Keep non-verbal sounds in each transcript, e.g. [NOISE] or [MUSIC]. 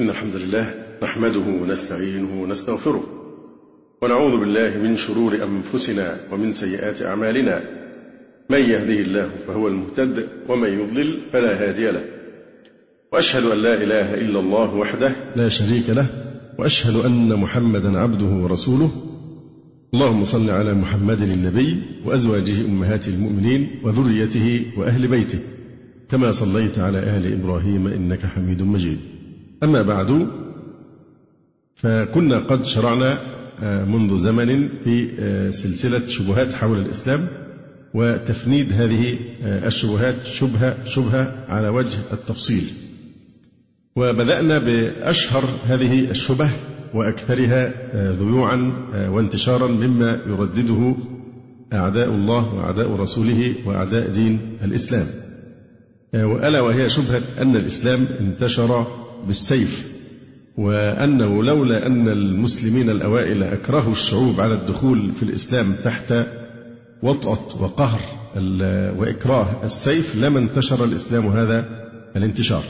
إن الحمد لله نحمده ونستعينه ونستغفره ونعوذ بالله من شرور أنفسنا ومن سيئات أعمالنا. من يهده الله فهو المهتد ومن يضلل فلا هادي له. وأشهد أن لا إله إلا الله وحده لا شريك له وأشهد أن محمدا عبده ورسوله. اللهم صل على محمد النبي وأزواجه أمهات المؤمنين وذريته وأهل بيته. كما صليت على آل إبراهيم إنك حميد مجيد. أما بعد فكنا قد شرعنا منذ زمن في سلسلة شبهات حول الإسلام وتفنيد هذه الشبهات شبهة شبهة على وجه التفصيل. وبدأنا بأشهر هذه الشبه وأكثرها ذيوعا وانتشارا مما يردده أعداء الله وأعداء رسوله وأعداء دين الإسلام. وألا وهي شبهة أن الإسلام انتشر بالسيف وأنه لولا أن المسلمين الأوائل أكرهوا الشعوب على الدخول في الإسلام تحت وطأة وقهر وإكراه السيف لما انتشر الإسلام هذا الانتشار.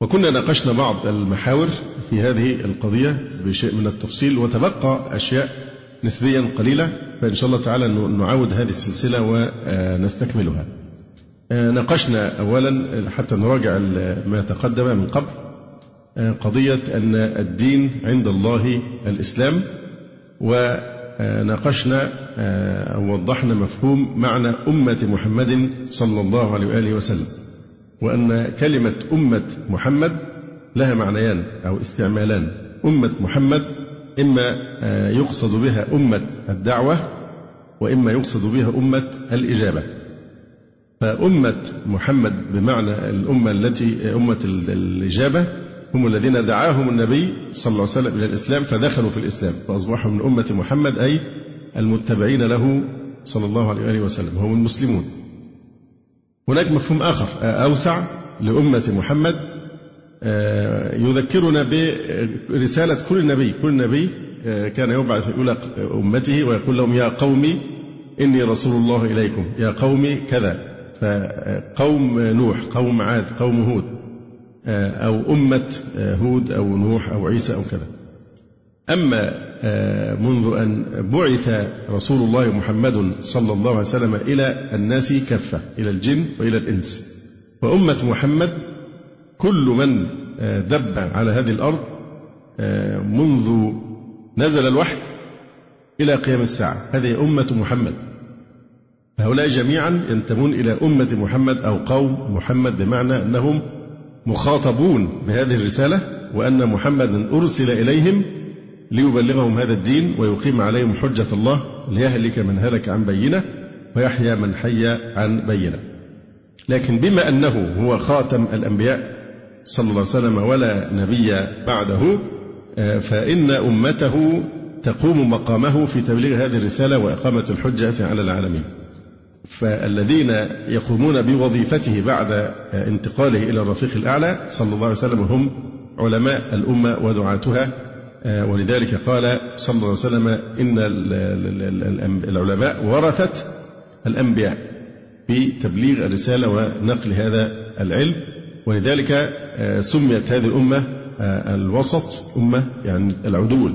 وكنا ناقشنا بعض المحاور في هذه القضية بشيء من التفصيل وتبقى أشياء نسبيا قليلة فإن شاء الله تعالى نعاود هذه السلسلة ونستكملها. ناقشنا أولا حتى نراجع ما تقدم من قبل قضية أن الدين عند الله الإسلام وناقشنا أو وضحنا مفهوم معنى أمة محمد صلى الله عليه وآله وسلم وأن كلمة أمة محمد لها معنيان أو استعمالان. أمة محمد إما يقصد بها أمة الدعوة وإما يقصد بها أمة الإجابة. فأمة محمد بمعنى الأمة التي أمة الإجابة هم الذين دعاهم النبي صلى الله عليه وسلم إلى الإسلام فدخلوا في الإسلام فأصبحوا من أمة محمد أي المتبعين له صلى الله عليه وآله وسلم هم المسلمون. هناك مفهوم آخر أوسع لأمة محمد يذكرنا برسالة كل نبي كل نبي كان يبعث إلى أمته ويقول لهم يا قومي إني رسول الله إليكم يا قومي كذا. فقوم نوح قوم عاد قوم هود أو أمة هود أو نوح أو عيسى أو كذا. أما منذ أن بعث رسول الله محمد صلى الله عليه وسلم إلى الناس كافة إلى الجن وإلى الإنس. فأمة محمد كل من دب على هذه الأرض منذ نزل الوحي إلى قيام الساعة. هذه أمة محمد. هؤلاء جميعا ينتمون إلى أمة محمد أو قوم محمد بمعنى أنهم مخاطبون بهذه الرسالة وأن محمدا أرسل إليهم ليبلغهم هذا الدين ويقيم عليهم حجة الله ليهلك من هلك عن بينة ويحيى من حي عن بينة. لكن بما أنه هو خاتم الأنبياء صلى الله عليه وسلم ولا نبي بعده فإن أمته تقوم مقامه في تبليغ هذه الرسالة وإقامة الحجة على العالمين. فالذين يقومون بوظيفته بعد انتقاله إلى الرفيق الأعلى صلى الله عليه وسلم هم علماء الأمة ودعاتها. ولذلك قال صلى الله عليه وسلم إن العلماء ورثة الأنبياء في تبليغ الرسالة ونقل هذا العلم. ولذلك سميت هذه الأمة الوسط أمة يعني العدول.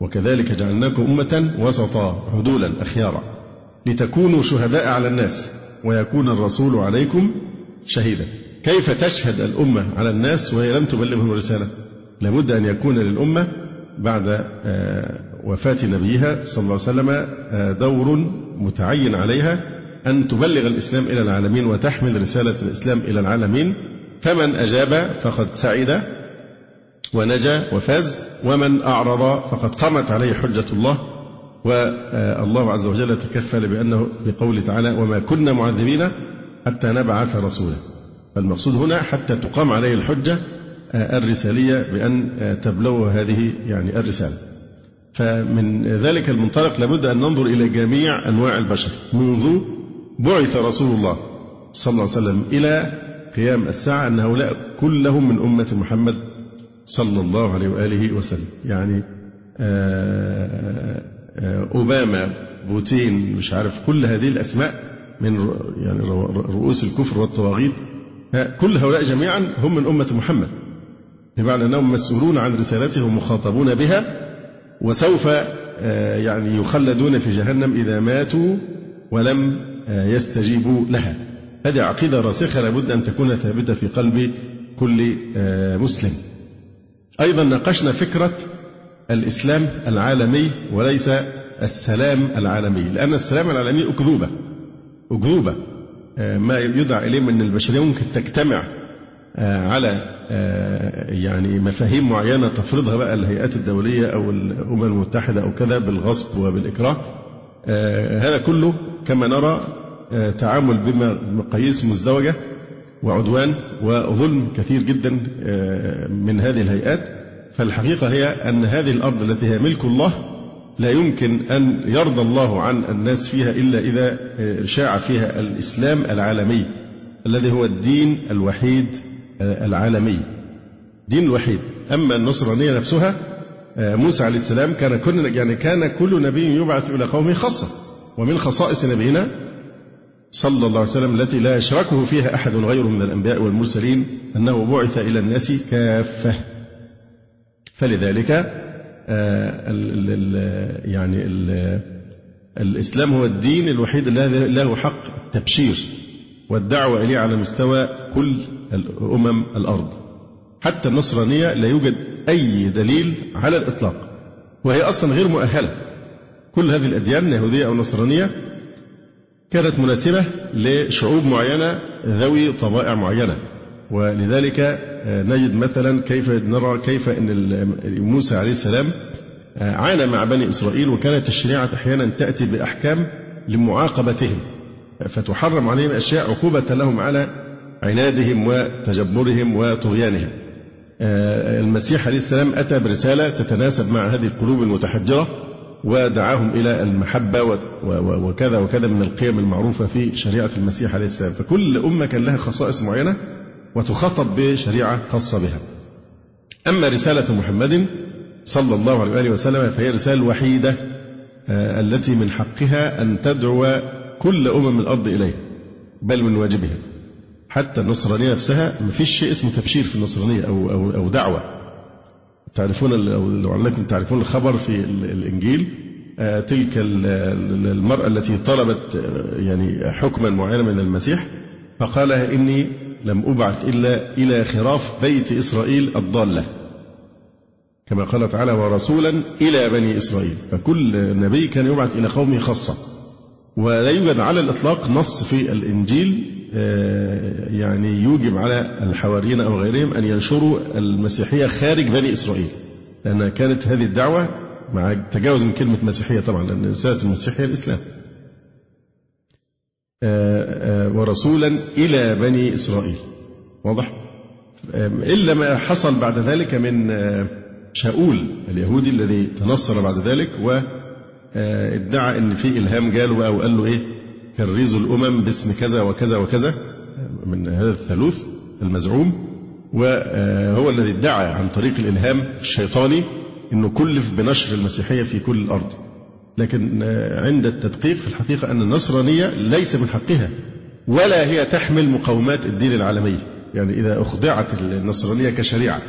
وكذلك جعلناكم أمة وسطا عدولا أخيارا. لتكونوا شهداء على الناس ويكون الرسول عليكم شهيدا. كيف تشهد الأمة على الناس وهي لم تبلغهم الرسالة؟ لابد أن يكون للأمة بعد وفاة نبيها صلى الله عليه وسلم دور متعين عليها أن تبلغ الإسلام إلى العالمين وتحمل رسالة الإسلام إلى العالمين. فمن أجاب فقد سعد ونجا وفاز ومن أعرض فقد قامت عليه حجة الله. والله عز وجل تكفل بأنه بقوله تعالى وما كنا معذبين حتى نبعث رسولا. فالمقصود هنا حتى تقام عليه الحجة الرسالية بأن تبلغ هذه يعني الرسالة. فمن ذلك المنطلق لابد أن ننظر إلى جميع أنواع البشر. منذ بعث رسول الله صلى الله عليه وسلم إلى قيام الساعة أن هؤلاء كلهم من أمة محمد صلى الله عليه وآله وسلم. يعني أوباما بوتين مش عارف كل هذه الأسماء من يعني رؤوس الكفر والطواغيت كل هؤلاء جميعا هم من أمة محمد. بمعنى أنهم مسؤولون عن رسالته ومخاطبون بها وسوف آه، يعني يخلدون في جهنم إذا ماتوا ولم آه، يستجيبوا لها. هذه عقيدة راسخة لابد أن تكون ثابتة في قلب كل آه، مسلم. أيضا ناقشنا فكرة الإسلام العالمي وليس السلام العالمي. لأن السلام العالمي أكذوبة. أكذوبة. ما يدعى إليه من البشرية. ممكن تجتمع على يعني مفاهيم معينة تفرضها بقى الهيئات الدولية أو الأمم المتحدة أو كذا بالغصب وبالإكراه. هذا كله كما نرى تعامل بمقاييس مزدوجة وعدوان وظلم كثير جدا من هذه الهيئات. فالحقيقة هي أن هذه الأرض التي هي ملك الله لا يمكن أن يرضى الله عن الناس فيها إلا إذا شاع فيها الإسلام العالمي الذي هو الدين الوحيد العالمي. دين الوحيد أما النصرانية نفسها موسى عليه السلام كان كل يعني كان كل نبي يبعث إلى قومه خاصة. ومن خصائص نبينا صلى الله عليه وسلم التي لا يشركه فيها أحد غيره من الأنبياء والمرسلين أنه بعث إلى الناس كافة. فلذلك ال يعني ال الإسلام هو الدين الوحيد الذي له حق التبشير والدعوة إليه على مستوى كل الأمم الأرض. حتى النصرانية لا يوجد أي دليل على الإطلاق وهي أصلا غير مؤهلة. كل هذه الأديان اليهودية أو النصرانية كانت مناسبة لشعوب معينة ذوي طبائع معينة. ولذلك نجد مثلا كيف نرى كيف إن موسى عليه السلام عانى مع بني إسرائيل وكانت الشريعة أحيانا تأتي بأحكام لمعاقبتهم فتحرم عليهم أشياء عقوبة لهم على عنادهم وتجبرهم وطغيانهم. المسيح عليه السلام أتى برسالة تتناسب مع هذه القلوب المتحجرة ودعاهم إلى المحبة وكذا وكذا من القيم المعروفة في شريعة المسيح عليه السلام، فكل أمة كان لها خصائص معينة وتخاطب بشريعة خاصة بها. أما رسالة محمد صلى الله عليه وآله وسلم فهي الرسالة الوحيدة التي من حقها أن تدعو كل أمم الأرض إليه بل من واجبها. حتى النصرانية نفسها ما فيش شيء اسمه تبشير في النصرانية أو, أو, أو دعوة. تعرفون لو عليكم تعرفون الخبر في الإنجيل تلك المرأة التي طلبت يعني حكما معينا من المسيح فقال إني لم أبعث إلا إلى خراف بيت إسرائيل الضالة. كما قال تعالى ورسولا إلى بني إسرائيل. فكل نبي كان يبعث إلى قومه خاصة. ولا يوجد على الإطلاق نص في الإنجيل يعني يوجب على الحواريين أو غيرهم أن ينشروا المسيحية خارج بني إسرائيل. لأن كانت هذه الدعوة مع تجاوز من كلمة مسيحية طبعا لأن رسالة المسيحية الإسلام. ورسولا إلى بني إسرائيل. واضح؟ إلا ما حصل بعد ذلك من شاؤول اليهودي الذي تنصر بعد ذلك وادعى إن في إلهام جاله أو قال له إيه؟ كرزوا الأمم باسم كذا وكذا وكذا من هذا الثالوث المزعوم. وهو الذي ادعى عن طريق الإلهام الشيطاني إنه كلف بنشر المسيحية في كل الأرض. لكن عند التدقيق في الحقيقة أن النصرانية ليس من حقها ولا هي تحمل مقومات الدين العالمي. يعني إذا أخضعت النصرانية كشريعة.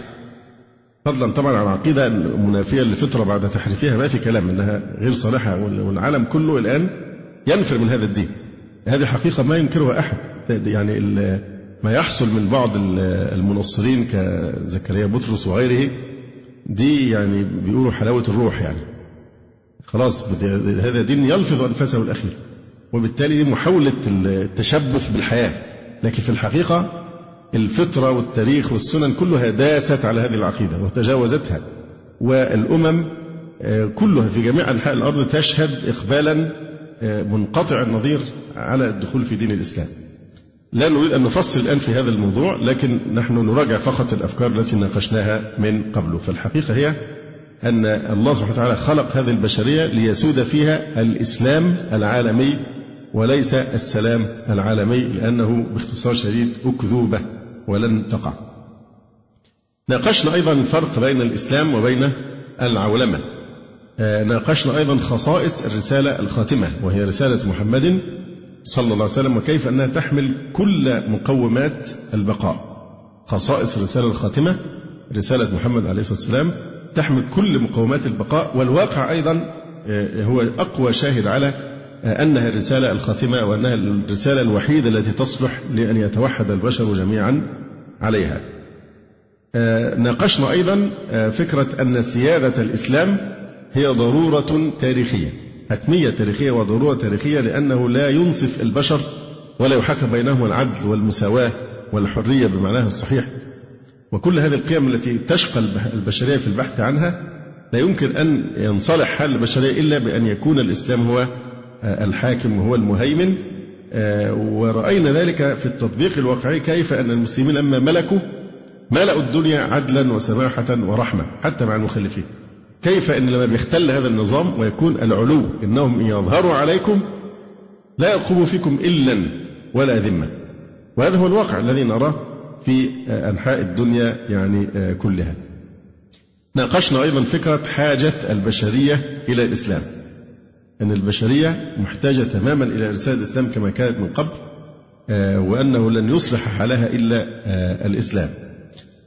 فضلا طبعا عن عقيدة منافية للفطرة بعد تحريفها ما في كلام أنها غير صالحة والعالم كله الآن ينفر من هذا الدين. هذه حقيقة ما ينكرها أحد. يعني ما يحصل من بعض المنصرين كزكريا بطرس وغيره دي يعني بيقولوا حلاوة الروح يعني. خلاص هذا دين يلفظ أنفاسه الأخير. وبالتالي محاولة التشبث بالحياة. لكن في الحقيقة الفطرة والتاريخ والسنن كلها داست على هذه العقيدة وتجاوزتها. والأمم كلها في جميع أنحاء الأرض تشهد إقبالا منقطع النظير على الدخول في دين الإسلام. لا نريد أن نفصل الآن في هذا الموضوع لكن نحن نراجع فقط الأفكار التي ناقشناها من قبل. فالحقيقة هي أن الله سبحانه وتعالى خلق هذه البشرية ليسود فيها الإسلام العالمي وليس السلام العالمي لأنه باختصار شديد أكذوبة ولن تقع. ناقشنا أيضا الفرق بين الإسلام وبين العولمة. ناقشنا أيضا خصائص الرسالة الخاتمة وهي رسالة محمد صلى الله عليه وسلم وكيف أنها تحمل كل مقومات البقاء. خصائص الرسالة الخاتمة رسالة محمد عليه الصلاة والسلام تحمل كل مقومات البقاء والواقع أيضا هو أقوى شاهد على أنها الرسالة الخاتمة وأنها الرسالة الوحيدة التي تصلح لأن يتوحد البشر جميعا عليها. ناقشنا أيضا فكرة أن سيادة الإسلام هي ضرورة تاريخية حتمية تاريخية وضرورة تاريخية لأنه لا ينصف البشر ولا يحقق بينهم العدل والمساواة والحرية بمعناها الصحيح. وكل هذه القيم التي تشقى البشرية في البحث عنها لا يمكن أن ينصلح حال البشرية إلا بأن يكون الإسلام هو الحاكم وهو المهيمن. ورأينا ذلك في التطبيق الواقعي كيف أن المسلمين لما ملكوا ملأوا الدنيا عدلا وسماحة ورحمة حتى مع المخلفين كيف أن لما بيختل هذا النظام ويكون العلو إنهم إن يظهروا عليكم لا يرقبوا فيكم إلا ولا ذمة. وهذا هو الواقع الذي نراه في أنحاء الدنيا يعني كلها. ناقشنا أيضا فكرة حاجة البشرية إلى الإسلام. أن البشرية محتاجة تماما إلى إرسال الإسلام كما كانت من قبل وأنه لن يصلح حالها إلا الإسلام.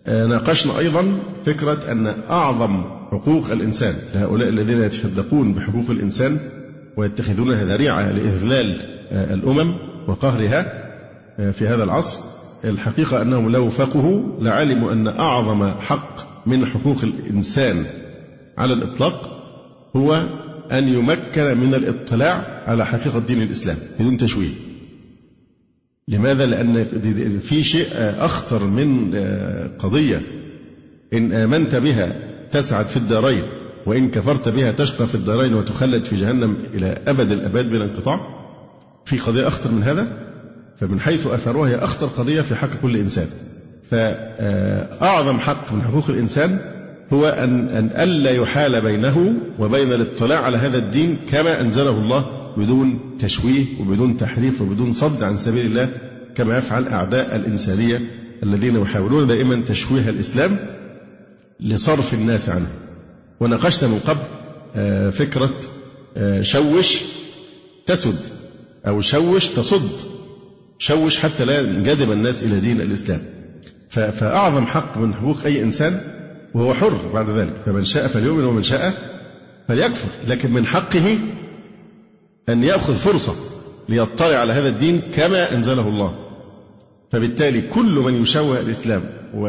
ناقشنا أيضا فكرة أن أعظم حقوق الإنسان لهؤلاء الذين يتشدقون بحقوق الإنسان ويتخذونها ذريعة لإذلال الأمم وقهرها في هذا العصر الحقيقة أنهم لو فقهوا لعلموا أن أعظم حق من حقوق الإنسان على الإطلاق هو أن يمكن من الاطلاع على حقيقة دين الإسلام. بدون تشويه. لماذا؟ لأن في شيء أخطر من قضية إن آمنت بها تسعد في الدارين وإن كفرت بها تشقى في الدارين وتخلد في جهنم إلى أبد الأباد بلا انقطاع. في قضية أخطر من هذا؟ فمن حيث أثرها هي أخطر قضية في حق كل إنسان. فأعظم حق من حقوق الإنسان هو أن أن ألا يحال بينه وبين الاطلاع على هذا الدين كما أنزله الله بدون تشويه وبدون تحريف وبدون صد عن سبيل الله كما يفعل أعداء الإنسانية الذين يحاولون دائما تشويه الإسلام لصرف الناس عنه. وناقشت من قبل فكرة شوش تسد أو شوش تصد. شوش حتى لا ينجذب الناس إلى دين الإسلام. فأعظم حق من حقوق أي إنسان وهو حر بعد ذلك. فمن شاء فليؤمن ومن شاء فليكفر. لكن من حقه أن يأخذ فرصة ليطلع على هذا الدين كما أنزله الله. فبالتالي كل من يشوه الإسلام و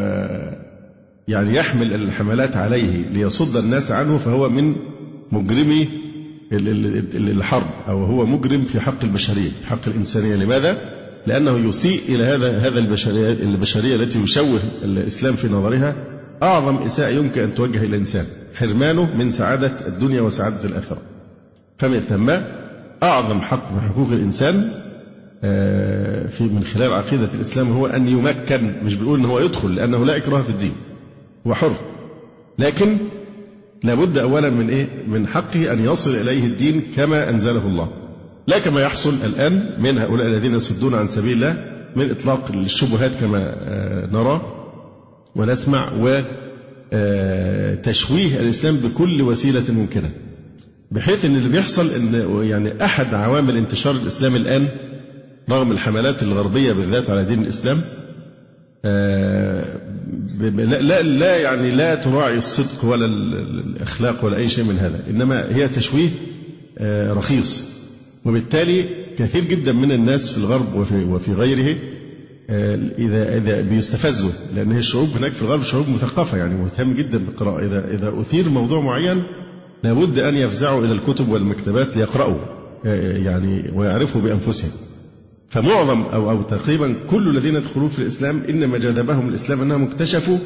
يعني يحمل الحملات عليه ليصد الناس عنه فهو من مجرمي الحرب أو هو مجرم في حق البشرية في حق الإنسانية. لماذا؟ لأنه يسيء إلى هذا هذا البشرية البشرية التي يشوه الإسلام في نظرها. أعظم إساءة يمكن أن توجه إلى الإنسان. حرمانه من سعادة الدنيا وسعادة الآخرة. فمن ثم أعظم حق من حقوق الإنسان في من خلال عقيدة الإسلام هو أن يمكن مش بيقول أن هو يدخل لأنه لا إكراه في الدين. هو حر. لكن لابد أولا من إيه؟ من حقه أن يصل إليه الدين كما أنزله الله. لا كما يحصل الآن من هؤلاء الذين يصدون عن سبيل الله من إطلاق الشبهات كما نرى ونسمع وتشويه الإسلام بكل وسيلة ممكنة. بحيث إن اللي بيحصل إن يعني أحد عوامل انتشار الإسلام الآن رغم الحملات الغربية بالذات على دين الإسلام لا لا يعني لا تراعي الصدق ولا الأخلاق ولا أي شيء من هذا إنما هي تشويه رخيص. وبالتالي كثير جدا من الناس في الغرب وفي وفي غيره اذا إذا بيستفزوا لأن هي الشعوب هناك في الغرب شعوب مثقفة يعني مهتم جدا بالقراءة. اذا إذا أثير موضوع معين لابد أن يفزعوا إلى الكتب والمكتبات ليقرأوا يعني ويعرفوا بأنفسهم. فمعظم أو أو تقريبا كل الذين يدخلون في الإسلام إنما جذبهم الإسلام أنهم اكتشفوا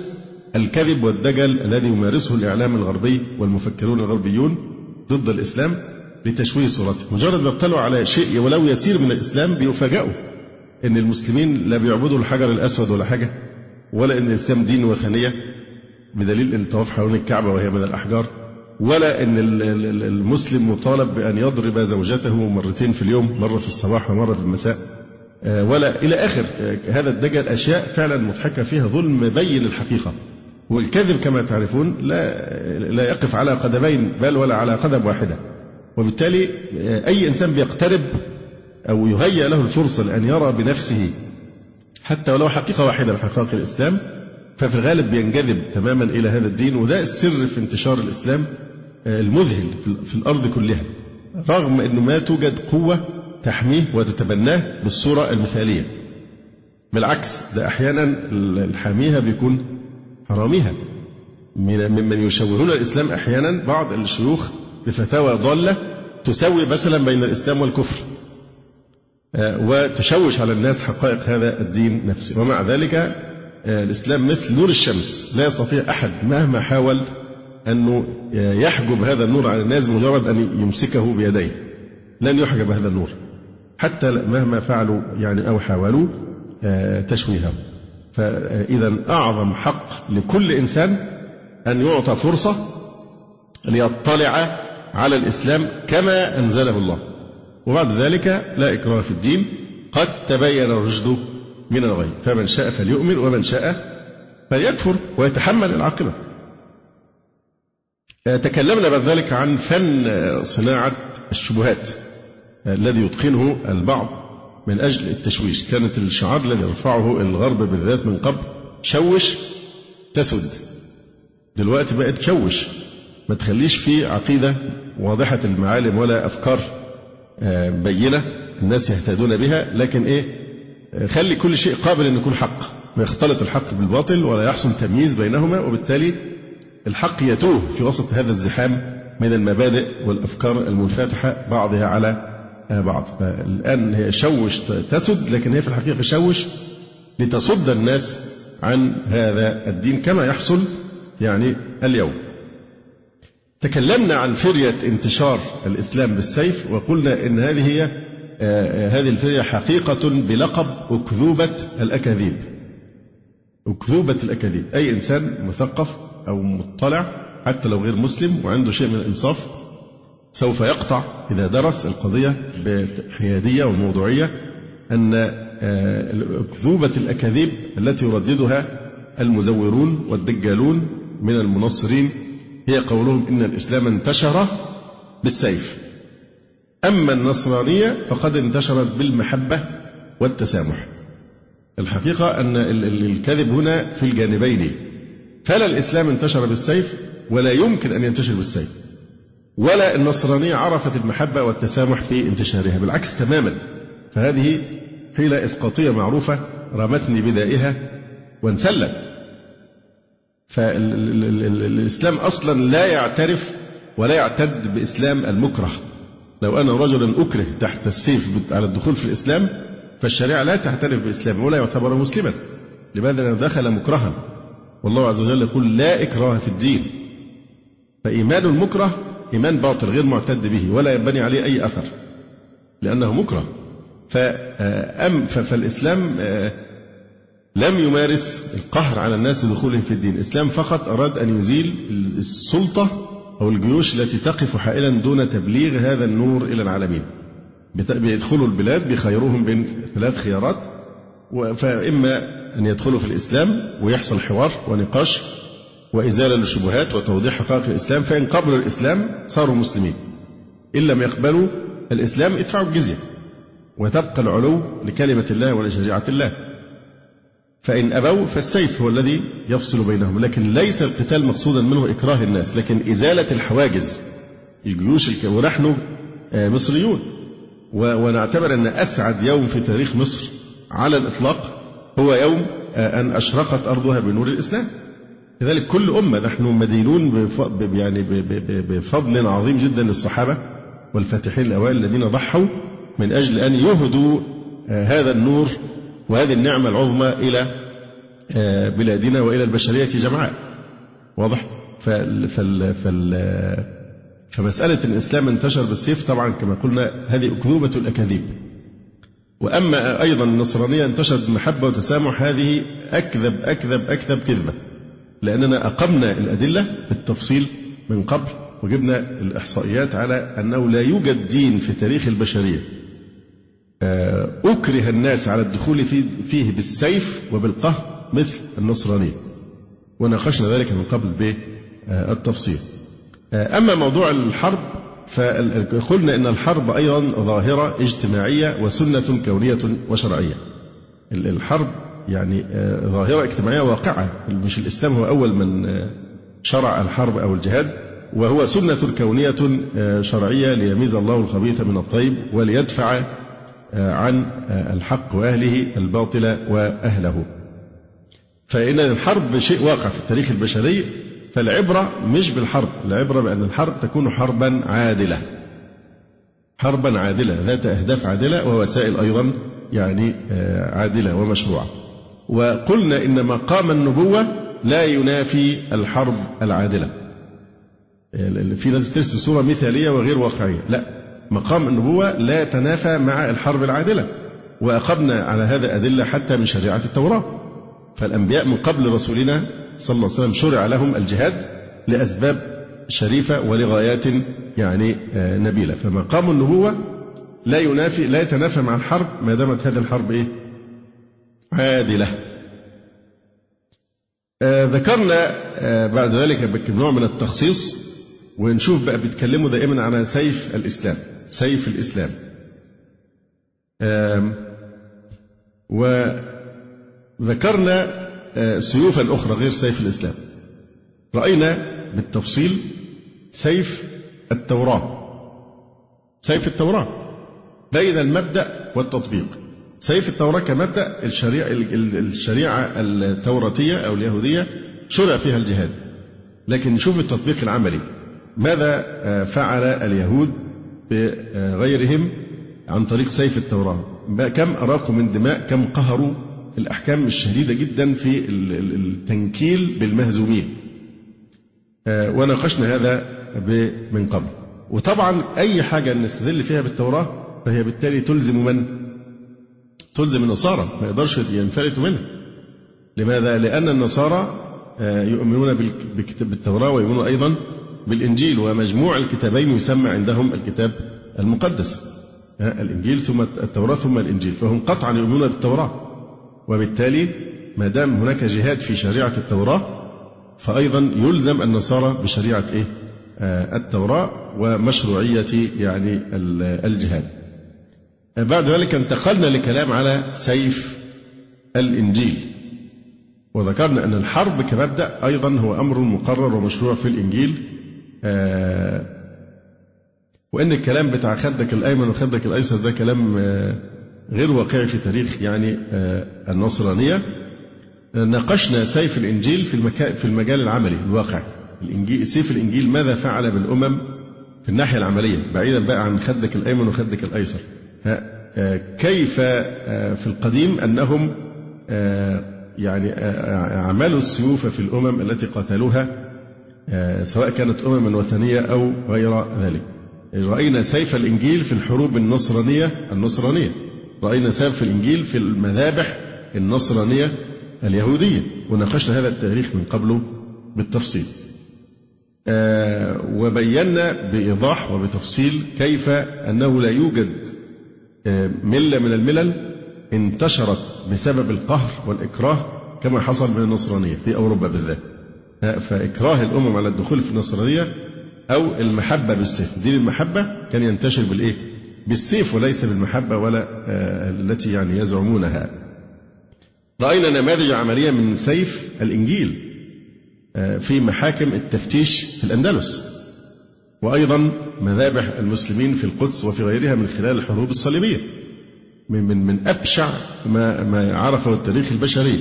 الكذب والدجل الذي يمارسه الإعلام الغربي والمفكرون الغربيون ضد الإسلام. لتشويه صورته. مجرد ما اطلعوا على شيء ولو يسير من الإسلام بيفاجئوا إن المسلمين لا بيعبدوا الحجر الأسود ولا حاجة ولا إن الإسلام دين وثنية بدليل الطواف حوالين الكعبة وهي من الأحجار ولا إن المسلم مطالب بأن يضرب زوجته مرتين في اليوم مرة في الصباح ومرة في المساء. ولا إلى آخر. هذا الدجل أشياء فعلا مضحكة فيها ظلم بين الحقيقة. والكذب كما تعرفون لا لا يقف على قدمين بل ولا على قدم واحدة. وبالتالي أي إنسان بيقترب أو يهيأ له الفرصة لأن يرى بنفسه حتى ولو حقيقة واحدة من حقائق الإسلام ففي الغالب بينجذب تماما إلى هذا الدين وده السر في انتشار الإسلام آه، المذهل في الأرض كلها. رغم أنه ما توجد قوة تحميه وتتبناه بالصورة المثالية. بالعكس ده أحيانا الحاميها بيكون حراميها. ممن يشوهون الإسلام أحيانا بعض الشيوخ بفتاوى ضالة تسوي مثلا بين الإسلام والكفر آه، وتشوش على الناس حقائق هذا الدين نفسه. ومع ذلك آه، الإسلام مثل نور الشمس لا يستطيع أحد مهما حاول أنه يحجب هذا النور عن الناس مجرد أن يمسكه بيديه. لن يحجب هذا النور حتى مهما فعلوا يعني أو حاولوا آه، تشويهه فإذا أعظم حق لكل إنسان أن يعطى فرصة ليطلع على الإسلام كما أنزله الله. وبعد ذلك لا إكراه في الدين. قد تبين الرشد من الغي. فمن شاء فليؤمن ومن شاء فليكفر ويتحمل العاقبة. آه، تكلمنا بعد ذلك عن فن صناعة الشبهات الذي يتقنه البعض من أجل التشويش. كانت الشعار الذي يرفعه الغرب بالذات من قبل شوش تسد دلوقتي بقت شوش ما تخليش في عقيدة واضحة المعالم ولا أفكار آه، بينة الناس يهتدون بها لكن إيه آه، خلي كل شيء قابل أن يكون حق. ما يختلط الحق بالباطل ولا يحصل تمييز بينهما وبالتالي الحق يتوه في وسط هذا الزحام من المبادئ والأفكار المنفتحة بعضها على بعض. فالآن هي شوش تسد لكن هي في الحقيقة شوش لتصد الناس عن هذا الدين كما يحصل يعني اليوم. تكلمنا عن فرية انتشار الإسلام بالسيف وقلنا إن هذه هي آه، هذه الفرية حقيقة بلقب أكذوبة الأكاذيب. أكذوبة الأكاذيب. أي إنسان مثقف أو مطلع حتى لو غير مسلم وعنده شيء من الإنصاف سوف يقطع إذا درس القضية بحيادية وموضوعية أن آه، أكذوبة الأكاذيب التي يرددها المزورون والدجالون من المنصرين هي قولهم إن الإسلام انتشر بالسيف. أما النصرانية فقد انتشرت بالمحبة والتسامح. الحقيقة أن الكذب هنا في الجانبين. فلا الإسلام انتشر بالسيف ولا يمكن أن ينتشر بالسيف. ولا النصرانية عرفت المحبة والتسامح في انتشارها بالعكس تماما. فهذه حيلة إسقاطية معروفة رمتني بدائها وانسلت. فالإسلام أصلا لا يعترف ولا يعتد بإسلام المكره. لو أن رجلا أكره تحت السيف على الدخول في الإسلام فالشريعة لا تعترف بإسلامه ولا يعتبر مسلما. لماذا؟ لأنه دخل مكرها. والله عز وجل يقول لا إكراه في الدين. فإيمان المكره إيمان باطل غير معتد به ولا ينبني عليه أي أثر لأنه مكره. فأم فالإسلام آه، لم يمارس القهر على الناس لدخولهم في الدين. الإسلام فقط أراد أن يزيل السلطة أو الجيوش التي تقف حائلا دون تبليغ هذا النور إلى العالمين. بيدخلوا البلاد بيخيروهم بين ثلاث خيارات. فإما أن يدخلوا في الإسلام ويحصل حوار ونقاش وإزالة للشبهات وتوضيح حقائق الإسلام فإن قبلوا الإسلام صاروا مسلمين. إن لم يقبلوا الإسلام ادفعوا الجزية وتبقى العلو لكلمة الله ولشريعة الله. فإن أبوا فالسيف هو الذي يفصل بينهم. لكن ليس القتال مقصودا منه إكراه الناس لكن إزالة الحواجز الجيوش الك... ونحن آه، مصريون. ونعتبر أن أسعد يوم في تاريخ مصر على الإطلاق هو يوم آه، أن أشرقت أرضها بنور الإسلام. لذلك كل أمة نحن مدينون يعني بفضل عظيم جدا للصحابة والفاتحين الأوائل الذين ضحوا من أجل أن يهدوا آه، هذا النور وهذه النعمة العظمى إلى آه، بلادنا وإلى البشرية جمعاء. واضح؟ فال فال فال فمسألة الإسلام انتشر بالسيف طبعا كما قلنا هذه أكذوبة الأكاذيب. وأما أيضا النصرانية انتشرت بمحبة وتسامح هذه أكذب أكذب أكذب كذبة لأننا أقمنا الأدلة بالتفصيل من قبل وجبنا الإحصائيات على أنه لا يوجد دين في تاريخ البشرية. أكره الناس على الدخول فيه بالسيف وبالقهر مثل النصرانية وناقشنا ذلك من قبل بالتفصيل آه، أما موضوع الحرب فقلنا أن الحرب أيضا ظاهرة اجتماعية وسنة كونية وشرعية. الحرب يعني ظاهرة اجتماعية واقعة. مش الإسلام هو أول من شرع الحرب أو الجهاد وهو سنة كونية شرعية ليميز الله الخبيث من الطيب وليدفع عن الحق وأهله الباطل وأهله. فإن الحرب شيء واقع في التاريخ البشري فالعبرة مش بالحرب. العبرة بأن الحرب تكون حربا عادلة. حربا عادلة ذات أهداف عادلة ووسائل أيضا يعني عادلة ومشروعة. وقلنا إن مقام النبوة لا ينافي الحرب العادلة. في ناس بترسم صورة مثالية وغير واقعية. لا. مقام النبوة لا يتنافى مع الحرب العادلة وأخذنا على هذا أدلة حتى من شريعة التوراة. فالأنبياء من قبل رسولنا صلى الله عليه وسلم شرع لهم الجهاد لأسباب شريفة ولغايات يعني آه، نبيلة. فمقام النبوة لا ينافي لا يتنافى مع الحرب ما دامت هذه الحرب إيه؟ عادلة. آه ذكرنا آه بعد ذلك نوع من التخصيص ونشوف بقى بيتكلموا دائما على سيف الإسلام سيف الإسلام. وذكرنا سيوفا أخرى غير سيف الإسلام. رأينا بالتفصيل سيف التوراة. سيف التوراة بين المبدأ والتطبيق. سيف التوراة كمبدأ الشريعة الشريعة التوراتية أو اليهودية شرع فيها الجهاد. لكن نشوف التطبيق العملي. ماذا آه، فعل اليهود بغيرهم عن طريق سيف التوراة؟ كم أراقوا من دماء كم قهروا الأحكام الشديدة جدا في التنكيل بالمهزومين. آه، وناقشنا هذا من قبل. وطبعا أي حاجة نستدل فيها بالتوراة فهي بالتالي تلزم من؟ تلزم النصارى. ما يقدرش ينفلتوا منها لماذا؟ لأن النصارى آه، يؤمنون بالتوراة ويؤمنون أيضا بالإنجيل ومجموع الكتابين يسمى عندهم الكتاب المقدس. الإنجيل ثم التوراة ثم الإنجيل فهم قطعا يؤمنون بالتوراة. وبالتالي ما دام هناك جهاد في شريعة التوراة فأيضا يلزم النصارى بشريعة إيه؟ آه، التوراة ومشروعية يعني الجهاد. بعد ذلك انتقلنا لكلام على سيف الإنجيل. وذكرنا أن الحرب كمبدأ أيضا هو أمر مقرر ومشروع في الإنجيل. آه، وأن الكلام بتاع خدك الأيمن وخدك الأيسر ده كلام آه، غير واقعي في تاريخ يعني النصرانية. ناقشنا سيف الإنجيل في في المجال العملي الواقع. الإنجيل سيف الإنجيل ماذا فعل بالأمم في الناحية العملية؟ بعيدا بقى عن خدك الأيمن وخدك الأيسر. آه، كيف آه، في القديم أنهم آه، يعني عملوا السيوف في الأمم التي قاتلوها؟ سواء كانت أمما وثنية أو غير ذلك. رأينا سيف الإنجيل في الحروب النصرانية النصرانية. رأينا سيف الإنجيل في المذابح النصرانية اليهودية. وناقشنا هذا التاريخ من قبله بالتفصيل. آه وبينا بإيضاح وبتفصيل كيف أنه لا يوجد آه ملة من الملل انتشرت بسبب القهر والإكراه كما حصل من النصرانية في أوروبا بالذات. آه فإكراه الأمم على الدخول في النصرانية أو المحبة بالسيف. دين المحبة كان ينتشر بالإيه؟ بالسيف وليس بالمحبة ولا آه، التي يعني يزعمونها. رأينا نماذج عملية من سيف الإنجيل آه، في محاكم التفتيش في الأندلس. وأيضا مذابح المسلمين في القدس وفي غيرها من خلال الحروب الصليبية. من من من أبشع ما ما عرفه التاريخ البشري.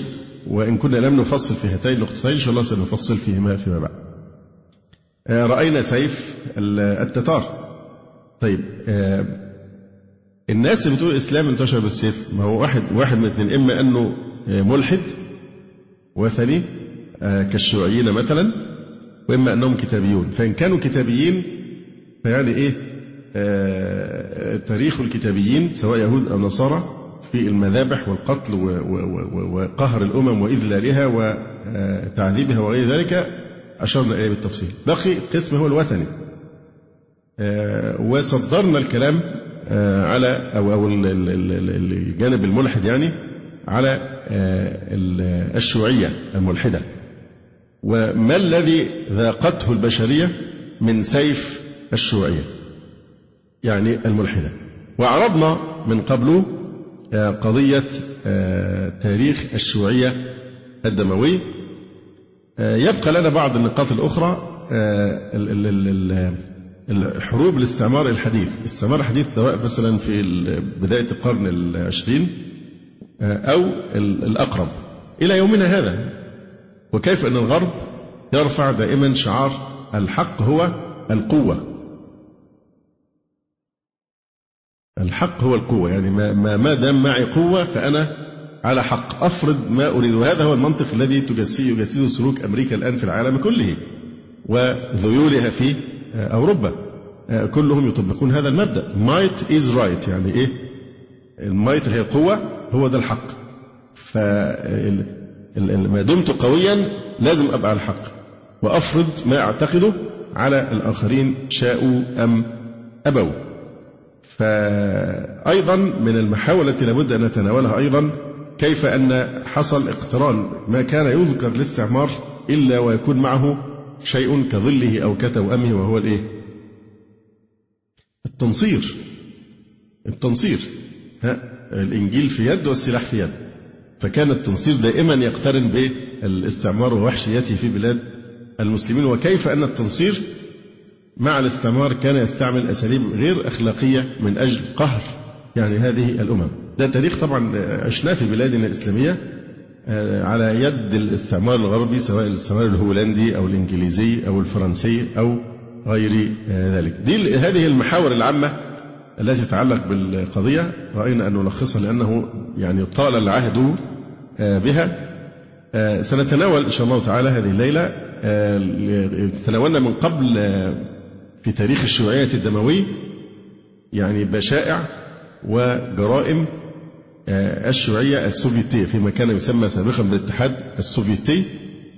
وإن كنا لم نفصل في هاتين النقطتين إن شاء الله سنفصل فيهما فيما بعد. آه، رأينا سيف التتار. طيب آه، الناس اللي بتقول الإسلام انتشر بالسيف ما هو واحد واحد من اثنين إما أنه ملحد وثني آه، كالشيوعيين مثلا وإما أنهم كتابيون فإن كانوا كتابيين فيعني إيه آه تاريخ الكتابيين سواء يهود أو نصارى في المذابح والقتل وقهر الأمم وإذلالها وتعذيبها وغير ذلك أشرنا إليه بالتفصيل. بقي قسم هو الوثني. آه وصدرنا الكلام آه على أو أو الجانب الملحد يعني على آه، الشيوعية الملحدة. وما الذي ذاقته البشرية من سيف الشيوعية؟ يعني الملحدة. وعرضنا من قبل قضية تاريخ الشيوعية الدموي يبقى لنا بعض النقاط الأخرى الحروب الاستعمار الحديث. الاستعمار الحديث سواء مثلا في بداية القرن العشرين أو الأقرب. إلى يومنا هذا وكيف أن الغرب يرفع دائما شعار الحق هو القوة. الحق هو القوة. يعني ما, ما دام معي قوة فأنا على حق. أفرض ما أريد. وهذا هو المنطق الذي يجسده سلوك أمريكا الآن في العالم كله وذيولها في أوروبا. كلهم يطبقون هذا المبدأ. Might is right. يعني إيه؟ المايت هي القوة هو ده الحق. فما دمت قويا لازم أبقى على الحق. وأفرض ما أعتقده على الآخرين شاءوا أم أبوا. فأيضا من المحاور التي لابد أن نتناولها أيضا كيف أن حصل اقتران ما كان يذكر الاستعمار إلا ويكون معه شيء كظله أو كتوأمه وهو الإيه؟ التنصير. التنصير. ها؟ الإنجيل في يد والسلاح في يد. فكان التنصير دائما يقترن بالاستعمار ووحشيته في بلاد المسلمين. وكيف أن التنصير مع الاستعمار كان يستعمل أساليب غير أخلاقية من أجل قهر يعني هذه الأمم. ده تاريخ طبعا عشناه في بلادنا الإسلامية آه، على يد الاستعمار الغربي سواء الاستعمار الهولندي أو الإنجليزي أو الفرنسي أو غير آه، ذلك. دي هذه المحاور العامة التي تتعلق بالقضية. رأينا أن نلخصها لأنه يعني طال العهد آه، بها. سنتناول إن شاء الله تعالى هذه الليلة تناولنا من قبل في تاريخ الشيوعية الدموي يعني بشائع وجرائم آه، الشيوعية السوفيتية فيما كان يسمى سابقا بالاتحاد السوفيتي.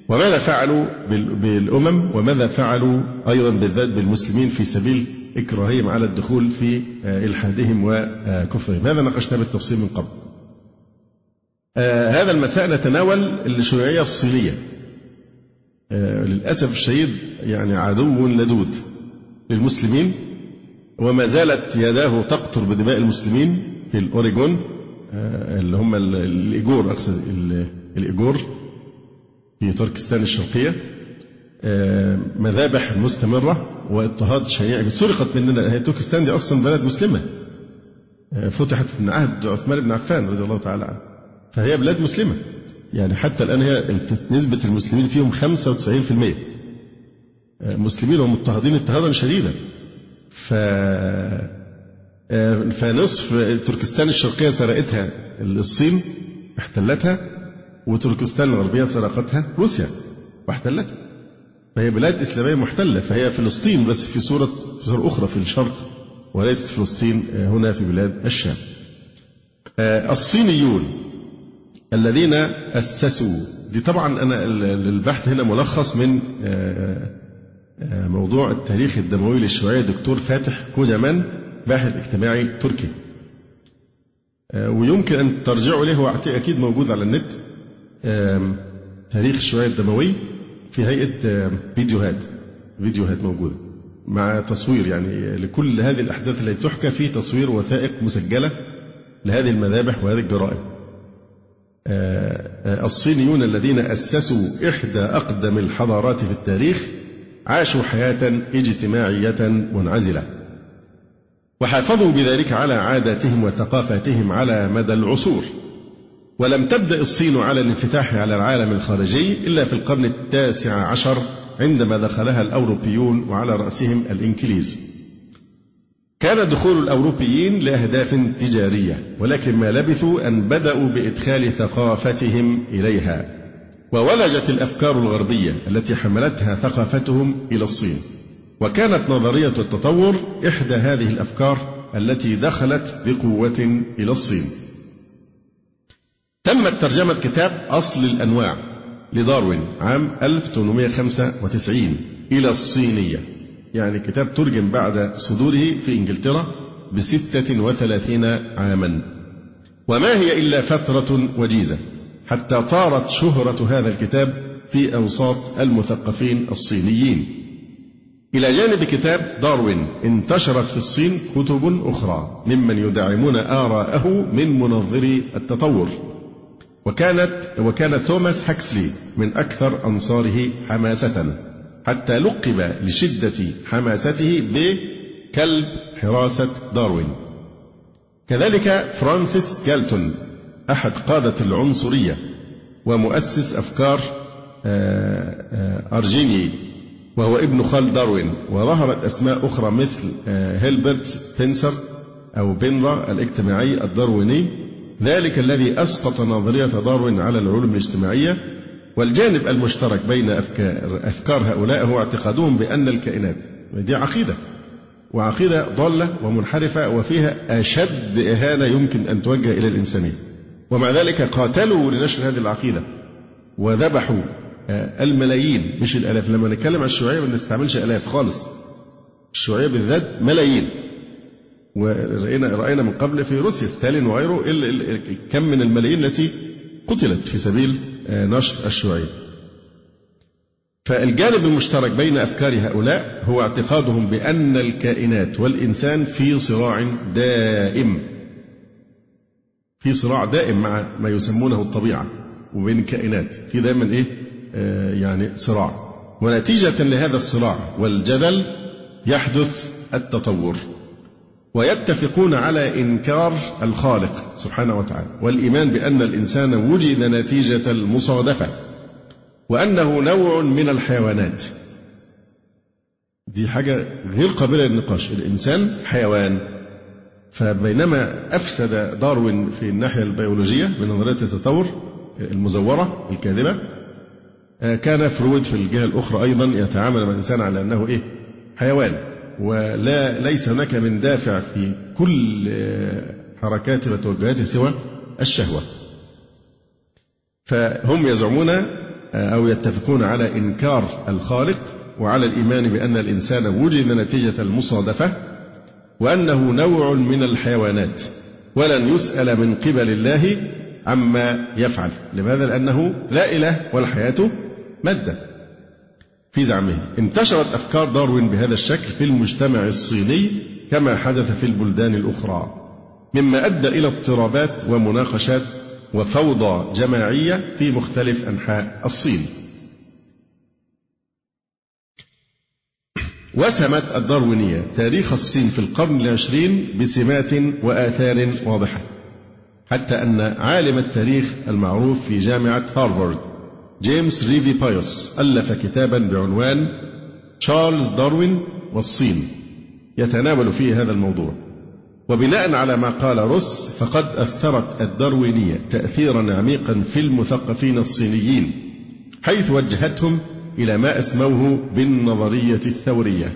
وماذا فعلوا بالأمم؟ وماذا فعلوا أيضا بالذات بالمسلمين في سبيل إكراههم على الدخول في آه، إلحادهم وكفرهم؟ هذا ناقشناه بالتفصيل من قبل. آه، هذا المساء نتناول الشيوعية الصينية. للأسف الشديد يعني عدو لدود. للمسلمين وما زالت يداه تقطر بدماء المسلمين في الأوريجون آه، اللي هم الإيجور أقصد الإيجور في تركستان الشرقية. آه، مذابح مستمرة واضطهاد شنيع سرقت مننا تركستان دي أصلا بلد مسلمة. آه، فتحت في عهد عثمان بن عفان رضي الله تعالى عنه. فهي بلاد مسلمة. يعني حتى الآن هي نسبة المسلمين فيهم 95% مسلمين ومضطهدين اضطهادا شديدا. ف آه، فنصف تركستان الشرقية سرقتها الصين احتلتها وتركستان الغربية سرقتها روسيا واحتلتها. فهي بلاد إسلامية محتلة فهي فلسطين بس في صورة في صورة أخرى في الشرق وليست فلسطين آه، هنا في بلاد الشام. آه، الصينيون الذين أسسوا دي طبعا أنا البحث هنا ملخص من موضوع التاريخ الدموي للشيوعية. دكتور فاتح كوجمان باحث اجتماعي تركي. آه، ويمكن أن ترجعوا إليه هو أكيد موجود على النت. تاريخ الشيوعية الدموي في هيئة فيديوهات. فيديوهات موجودة. مع تصوير يعني لكل هذه الأحداث التي تحكى في تصوير وثائق مسجلة لهذه المذابح وهذه الجرائم. آه، آه، الصينيون الذين أسسوا إحدى أقدم الحضارات في التاريخ عاشوا حياة اجتماعية منعزلة. وحافظوا بذلك على عاداتهم وثقافاتهم على مدى العصور. ولم تبدأ الصين على الانفتاح على العالم الخارجي إلا في القرن التاسع عشر عندما دخلها الأوروبيون وعلى رأسهم الإنكليز. كان دخول الأوروبيين لأهداف تجارية ولكن ما لبثوا أن بدأوا بإدخال ثقافتهم إليها. وولجت الأفكار الغربية التي حملتها ثقافتهم إلى الصين. وكانت نظرية التطور إحدى هذه الأفكار التي دخلت بقوة إلى الصين. تمت ترجمة كتاب أصل الأنواع لداروين عام 1895 إلى الصينية. يعني كتاب ترجم بعد صدوره في إنجلترا بستة وثلاثين عاما. وما هي إلا فترة وجيزة؟ حتى طارت شهرة هذا الكتاب في أوساط المثقفين الصينيين. إلى جانب كتاب داروين انتشرت في الصين كتب أخرى ممن يدعمون آراءه من منظري التطور. وكانت وكان توماس هاكسلي من أكثر أنصاره حماسة حتى لقب لشدة حماسته بكلب حراسة داروين. كذلك فرانسيس جالتون أحد قادة العنصرية ومؤسس أفكار آه، آه، أرجيني وهو ابن خال داروين. وظهرت أسماء أخرى مثل آه، هيلبرت سبنسر أو بنرا الاجتماعي الدارويني. ذلك الذي أسقط نظرية داروين على العلوم الاجتماعية. والجانب المشترك بين أفكار, أفكار هؤلاء هو اعتقادهم بأن الكائنات. دي عقيدة وعقيدة ضالة ومنحرفة وفيها أشد إهانة يمكن أن توجه إلى الإنسانية. ومع ذلك قاتلوا لنشر هذه العقيدة وذبحوا آه، الملايين. مش الآلاف. لما نتكلم عن الشيوعية ما بنستعملش آلاف خالص. الشيوعية بالذات ملايين. ورأينا رأينا من قبل في روسيا ستالين وغيره كم من الملايين التي قتلت في سبيل آه، نشر الشيوعية فالجانب المشترك بين أفكار هؤلاء هو اعتقادهم بأن الكائنات والإنسان في صراع دائم. في صراع دائم مع ما يسمونه الطبيعة وبين الكائنات. في دائما إيه؟ آه يعني صراع. ونتيجة لهذا الصراع والجدل يحدث التطور. ويتفقون على إنكار الخالق سبحانه وتعالى والإيمان بأن الإنسان وجد نتيجة المصادفة وأنه نوع من الحيوانات. دي حاجة غير قابلة للنقاش. الإنسان حيوان. فبينما أفسد داروين في الناحية البيولوجية من نظرية التطور المزورة الكاذبة آه، كان فرويد في الجهة الأخرى أيضا يتعامل مع الإنسان على أنه إيه؟ حيوان. ولا ليس هناك من دافع في كل آه، حركاته وتوجهاته سوى الشهوة. فهم يزعمون آه، أو يتفقون على إنكار الخالق وعلى الإيمان بأن الإنسان وجد نتيجة المصادفة وأنه نوع من الحيوانات ولن يسأل من قبل الله عما يفعل لماذا؟ لأنه لا إله والحياة مادة في زعمه انتشرت أفكار داروين بهذا الشكل في المجتمع الصيني كما حدث في البلدان الأخرى مما أدى إلى اضطرابات ومناقشات وفوضى جماعية في مختلف أنحاء الصين. وسمت الداروينية تاريخ الصين في القرن العشرين بسمات وآثار واضحة حتى أن عالم التاريخ المعروف في جامعة هارفارد جيمس ريفي بايوس ألف كتابا بعنوان تشارلز داروين والصين يتناول فيه هذا الموضوع. وبناء على ما قال روس فقد أثرت الداروينية تأثيرا عميقا في المثقفين الصينيين حيث وجهتهم إلى ما أسموه بالنظرية الثورية.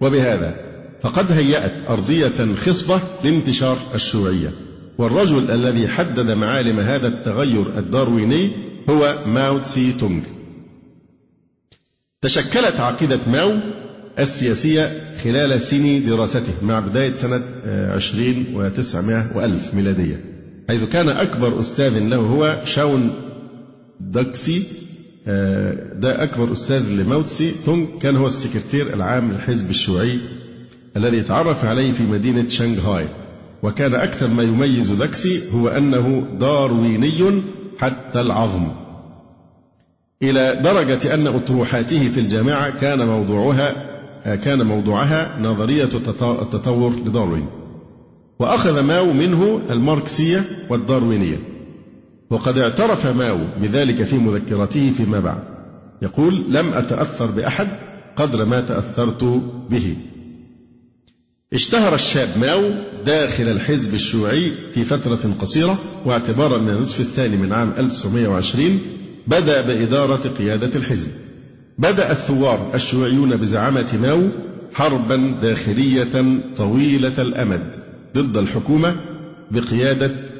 وبهذا فقد هيأت أرضية خصبة لانتشار الشيوعية. والرجل الذي حدد معالم هذا التغير الدارويني هو ماو تسي تونغ. تشكلت عقيدة ماو السياسية خلال سن دراسته مع بداية سنة آه، عشرين وتسعمائة وألف ميلادية. حيث كان أكبر أستاذ له هو شاون داكسي آه، ده أكبر أستاذ لموتسي. تونغ كان هو السكرتير العام للحزب الشيوعي الذي تعرف عليه في مدينة شنغهاي وكان أكثر ما يميز داكسي هو أنه دارويني حتى العظم. إلى درجة أن أطروحاته في الجامعة كان موضوعها كان موضوعها نظرية التطور لداروين. وأخذ ماو منه الماركسية والداروينية. وقد اعترف ماو بذلك في مذكراته فيما بعد. يقول لم أتأثر بأحد قدر ما تأثرت به. اشتهر الشاب ماو داخل الحزب الشيوعي في فترة قصيرة واعتبارا من النصف الثاني من عام 1920 بدأ بإدارة قيادة الحزب. بدأ الثوار الشيوعيون بزعامة ماو حربا داخلية طويلة الأمد ضد الحكومة بقيادة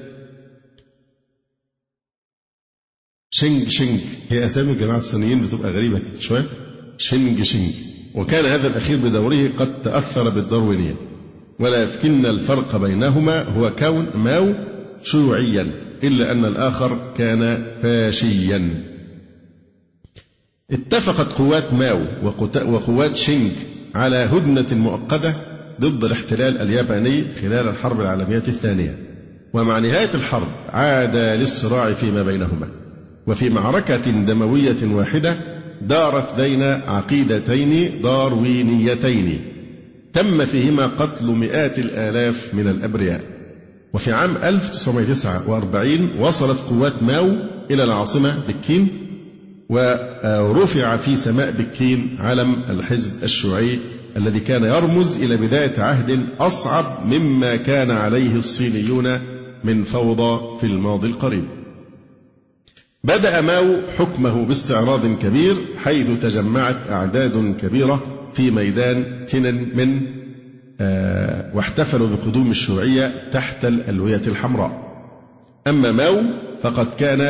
شينج شينج. هي أسامي الجماعة الصينيين بتبقى غريبة شوية. شينج شينج. وكان هذا الأخير بدوره قد تأثر بالداروينية. ولكن الفرق بينهما هو كون ماو شيوعيا إلا أن الآخر كان فاشيا. اتفقت قوات ماو وقوات شينج على هدنة مؤقتة ضد الاحتلال الياباني خلال الحرب العالمية الثانية. ومع نهاية الحرب عاد للصراع فيما بينهما. وفي معركة دموية واحدة دارت بين عقيدتين داروينيتين تم فيهما قتل مئات الآلاف من الأبرياء. وفي عام 1949 وصلت قوات ماو إلى العاصمة بكين ورفع في سماء بكين علم الحزب الشيوعي الذي كان يرمز إلى بداية عهد أصعب مما كان عليه الصينيون من فوضى في الماضي القريب. بدأ ماو حكمه باستعراض كبير حيث تجمعت أعداد كبيرة في ميدان تينن من آه واحتفلوا بقدوم الشيوعية تحت الألوية الحمراء. أما ماو فقد كان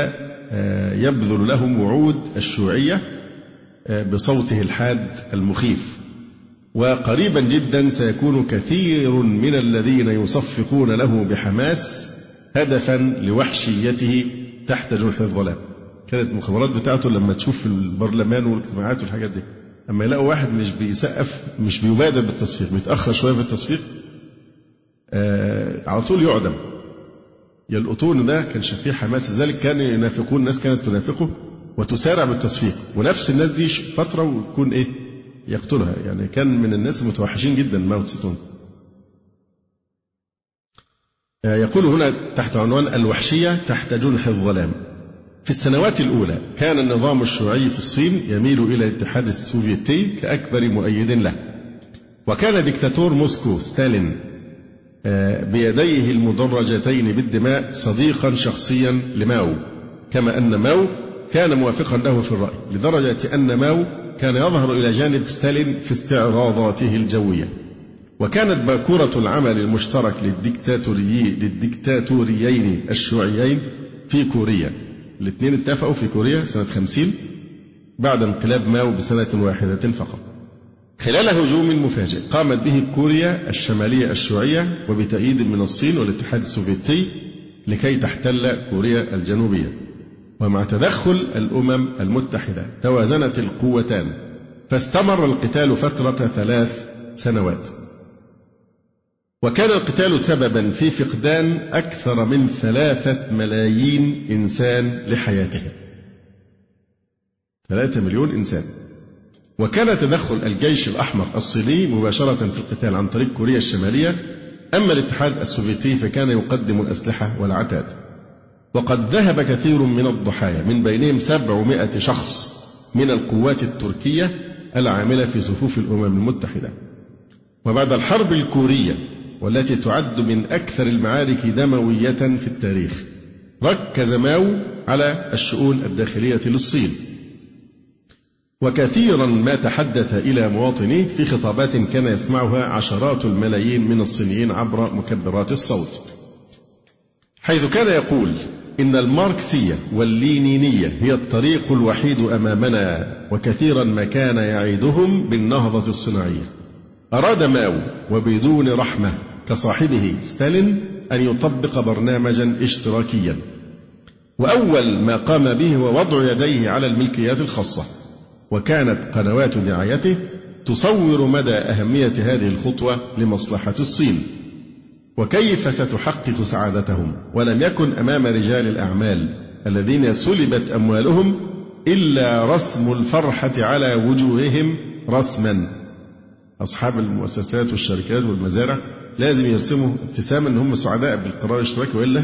آه يبذل لهم وعود الشيوعية آه بصوته الحاد المخيف. وقريبا جدا سيكون كثير من الذين يصفقون له بحماس هدفا لوحشيته تحت جنح الظلام كانت المخابرات بتاعته لما تشوف البرلمان والاجتماعات والحاجات دي أما يلاقوا واحد مش بيسقف مش بيبادر بالتصفيق بيتاخر شوية في التصفيق آه على طول يعدم. يلقطون ده كان فيه حماس لذلك كانوا ينافقون الناس كانت تنافقه وتسارع بالتصفيق. ونفس الناس دي فترة ويكون إيه؟ يقتلها. يعني كان من الناس المتوحشين جدا ماو تسي تونج آه، يقول هنا تحت عنوان الوحشية تحت جنح الظلام في السنوات الأولى كان النظام الشيوعي في الصين يميل إلى الاتحاد السوفيتي كأكبر مؤيد له. وكان دكتاتور موسكو ستالين آه، بيديه المدرجتين بالدماء صديقا شخصيا لماو. كما أن ماو كان موافقا له في الرأي لدرجة أن ماو كان يظهر إلى جانب ستالين في استعراضاته الجوية. وكانت باكورة العمل المشترك للديكتاتوري للديكتاتوريين الشيوعيين في كوريا. الاثنين اتفقوا في كوريا سنة خمسين بعد انقلاب ماو بسنة واحدة فقط. خلال هجوم مفاجئ قامت به كوريا الشمالية الشيوعية وبتأييد من الصين والاتحاد السوفيتي لكي تحتل كوريا الجنوبية. ومع تدخل الأمم المتحدة توازنت القوتان فاستمر القتال فترة ثلاث سنوات. وكان القتال سببا في فقدان أكثر من ثلاثة ملايين إنسان لحياتهم. ثلاثة مليون إنسان. وكان تدخل الجيش الأحمر الصيني مباشرة في القتال عن طريق كوريا الشمالية. أما الاتحاد السوفيتي فكان يقدم الأسلحة والعتاد. وقد ذهب كثير من الضحايا من بينهم سبعمائة شخص من القوات التركية العاملة في صفوف الأمم المتحدة. وبعد الحرب الكورية والتي تعد من أكثر المعارك دموية في التاريخ. ركز ماو على الشؤون الداخلية للصين. وكثيرا ما تحدث إلى مواطنيه في خطابات كان يسمعها عشرات الملايين من الصينيين عبر مكبرات الصوت. حيث كان يقول إن الماركسية واللينينية هي الطريق الوحيد أمامنا وكثيرا ما كان يعيدهم بالنهضة الصناعية. أراد ماو وبدون رحمة كصاحبه ستالين أن يطبق برنامجا اشتراكيا. وأول ما قام به هو وضع يديه على الملكيات الخاصة. وكانت قنوات دعايته تصور مدى أهمية هذه الخطوة لمصلحة الصين. وكيف ستحقق سعادتهم؟ ولم يكن أمام رجال الأعمال الذين سلبت أموالهم إلا رسم الفرحة على وجوههم رسما. أصحاب المؤسسات والشركات والمزارع لازم يرسموا ابتسامة أن هم سعداء بالقرار الاشتراكي وإلا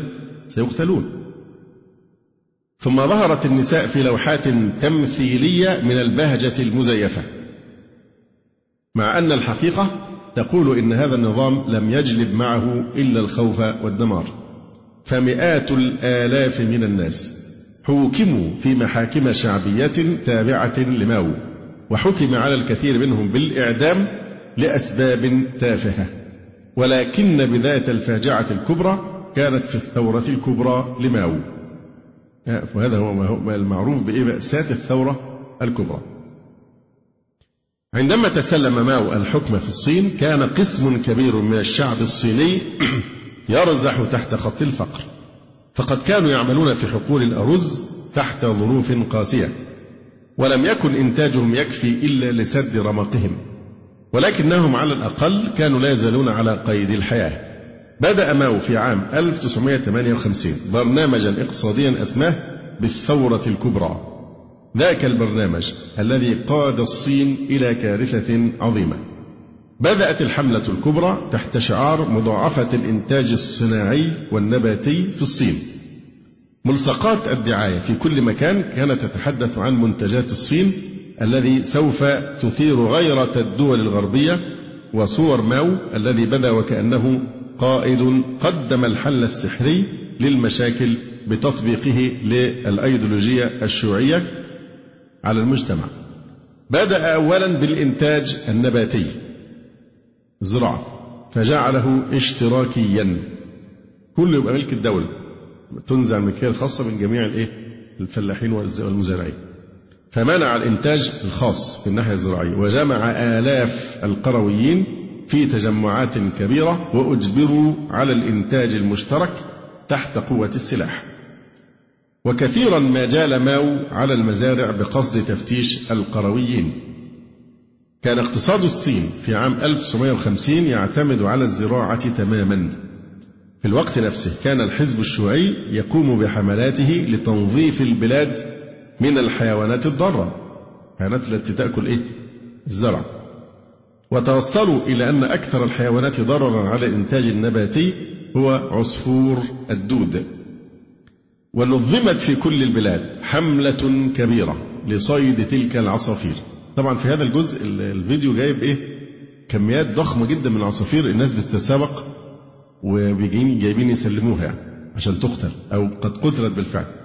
سيقتلون. ثم ظهرت النساء في لوحات تمثيلية من البهجة المزيفة مع أن الحقيقة تقول إن هذا النظام لم يجلب معه إلا الخوف والدمار. فمئات الآلاف من الناس حوكموا في محاكم شعبية تابعة لماو وحكم على الكثير منهم بالإعدام لأسباب تافهة. ولكن بداية الفاجعة الكبرى كانت في الثورة الكبرى لماو. وهذا هو المعروف بمأساة الثورة الكبرى. عندما تسلم ماو الحكم في الصين كان قسم كبير من الشعب الصيني [CLEARS THROAT] يرزح تحت خط الفقر. فقد كانوا يعملون في حقول الأرز تحت ظروف قاسية ولم يكن إنتاجهم يكفي إلا لسد رمقهم. ولكنهم على الأقل كانوا لا يزالون على قيد الحياة. بدأ ماو في عام 1958 برنامجا اقتصاديا أسماه بالثورة الكبرى. ذاك البرنامج الذي قاد الصين إلى كارثة عظيمة. بدأت الحملة الكبرى تحت شعار مضاعفة الإنتاج الصناعي والنباتي في الصين. ملصقات الدعاية في كل مكان كانت تتحدث عن منتجات الصين الذي سوف تثير غيرة الدول الغربية وصور ماو الذي بدا وكأنه قائد قدم الحل السحري للمشاكل بتطبيقه للأيديولوجية الشيوعية على المجتمع. بدأ أولا بالإنتاج النباتي الزراعة فجعله اشتراكيا. كله يبقى ملك الدولة تنزع الملكية الخاصة من جميع الإيه؟ الفلاحين والمزارعين. فمنع الإنتاج الخاص في الناحية الزراعية وجمع آلاف القرويين في تجمعات كبيرة وأجبروا على الإنتاج المشترك تحت قوة السلاح. وكثيرا ما جال ماو على المزارع بقصد تفتيش القرويين. كان اقتصاد الصين في عام 1950 يعتمد على الزراعة تماما. في الوقت نفسه كان الحزب الشيوعي يقوم بحملاته لتنظيف البلاد من الحيوانات الضارة. الحيوانات التي تأكل إيه؟ الزرع. وتوصلوا إلى أن أكثر الحيوانات ضررا على الإنتاج النباتي هو عصفور الدود. ونظمت في كل البلاد حملة كبيرة لصيد تلك العصافير. طبعا في هذا الجزء الفيديو جايب إيه؟ كميات ضخمة جدا من العصافير الناس بتتسابق وبيجين جايبين يسلموها يعني عشان تقتل أو قد قتلت بالفعل.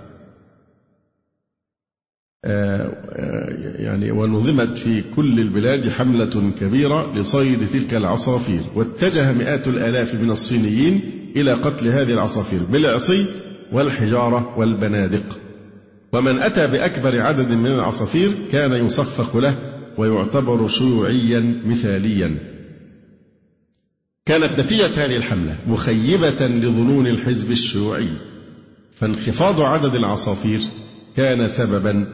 يعني ونظمت في كل البلاد حملة كبيرة لصيد تلك العصافير. واتجه مئات الآلاف من الصينيين إلى قتل هذه العصافير بالعصي والحجارة والبنادق. ومن أتى بأكبر عدد من العصافير كان يصفق له ويعتبر شيوعيا مثاليا. كانت نتيجة هذه الحملة مخيبة لظنون الحزب الشيوعي. فانخفاض عدد العصافير كان سببا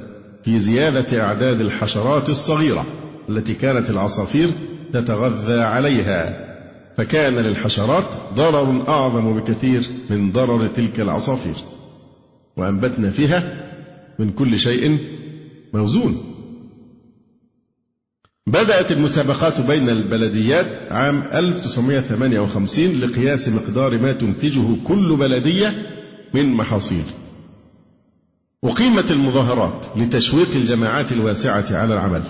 في زيادة أعداد الحشرات الصغيرة التي كانت العصافير تتغذى عليها. فكان للحشرات ضرر أعظم بكثير من ضرر تلك العصافير. وأنبتنا فيها من كل شيء موزون. بدأت المسابقات بين البلديات عام 1958 لقياس مقدار ما تنتجه كل بلدية من محاصيل. أقيمت المظاهرات لتشويق الجماعات الواسعة على العمل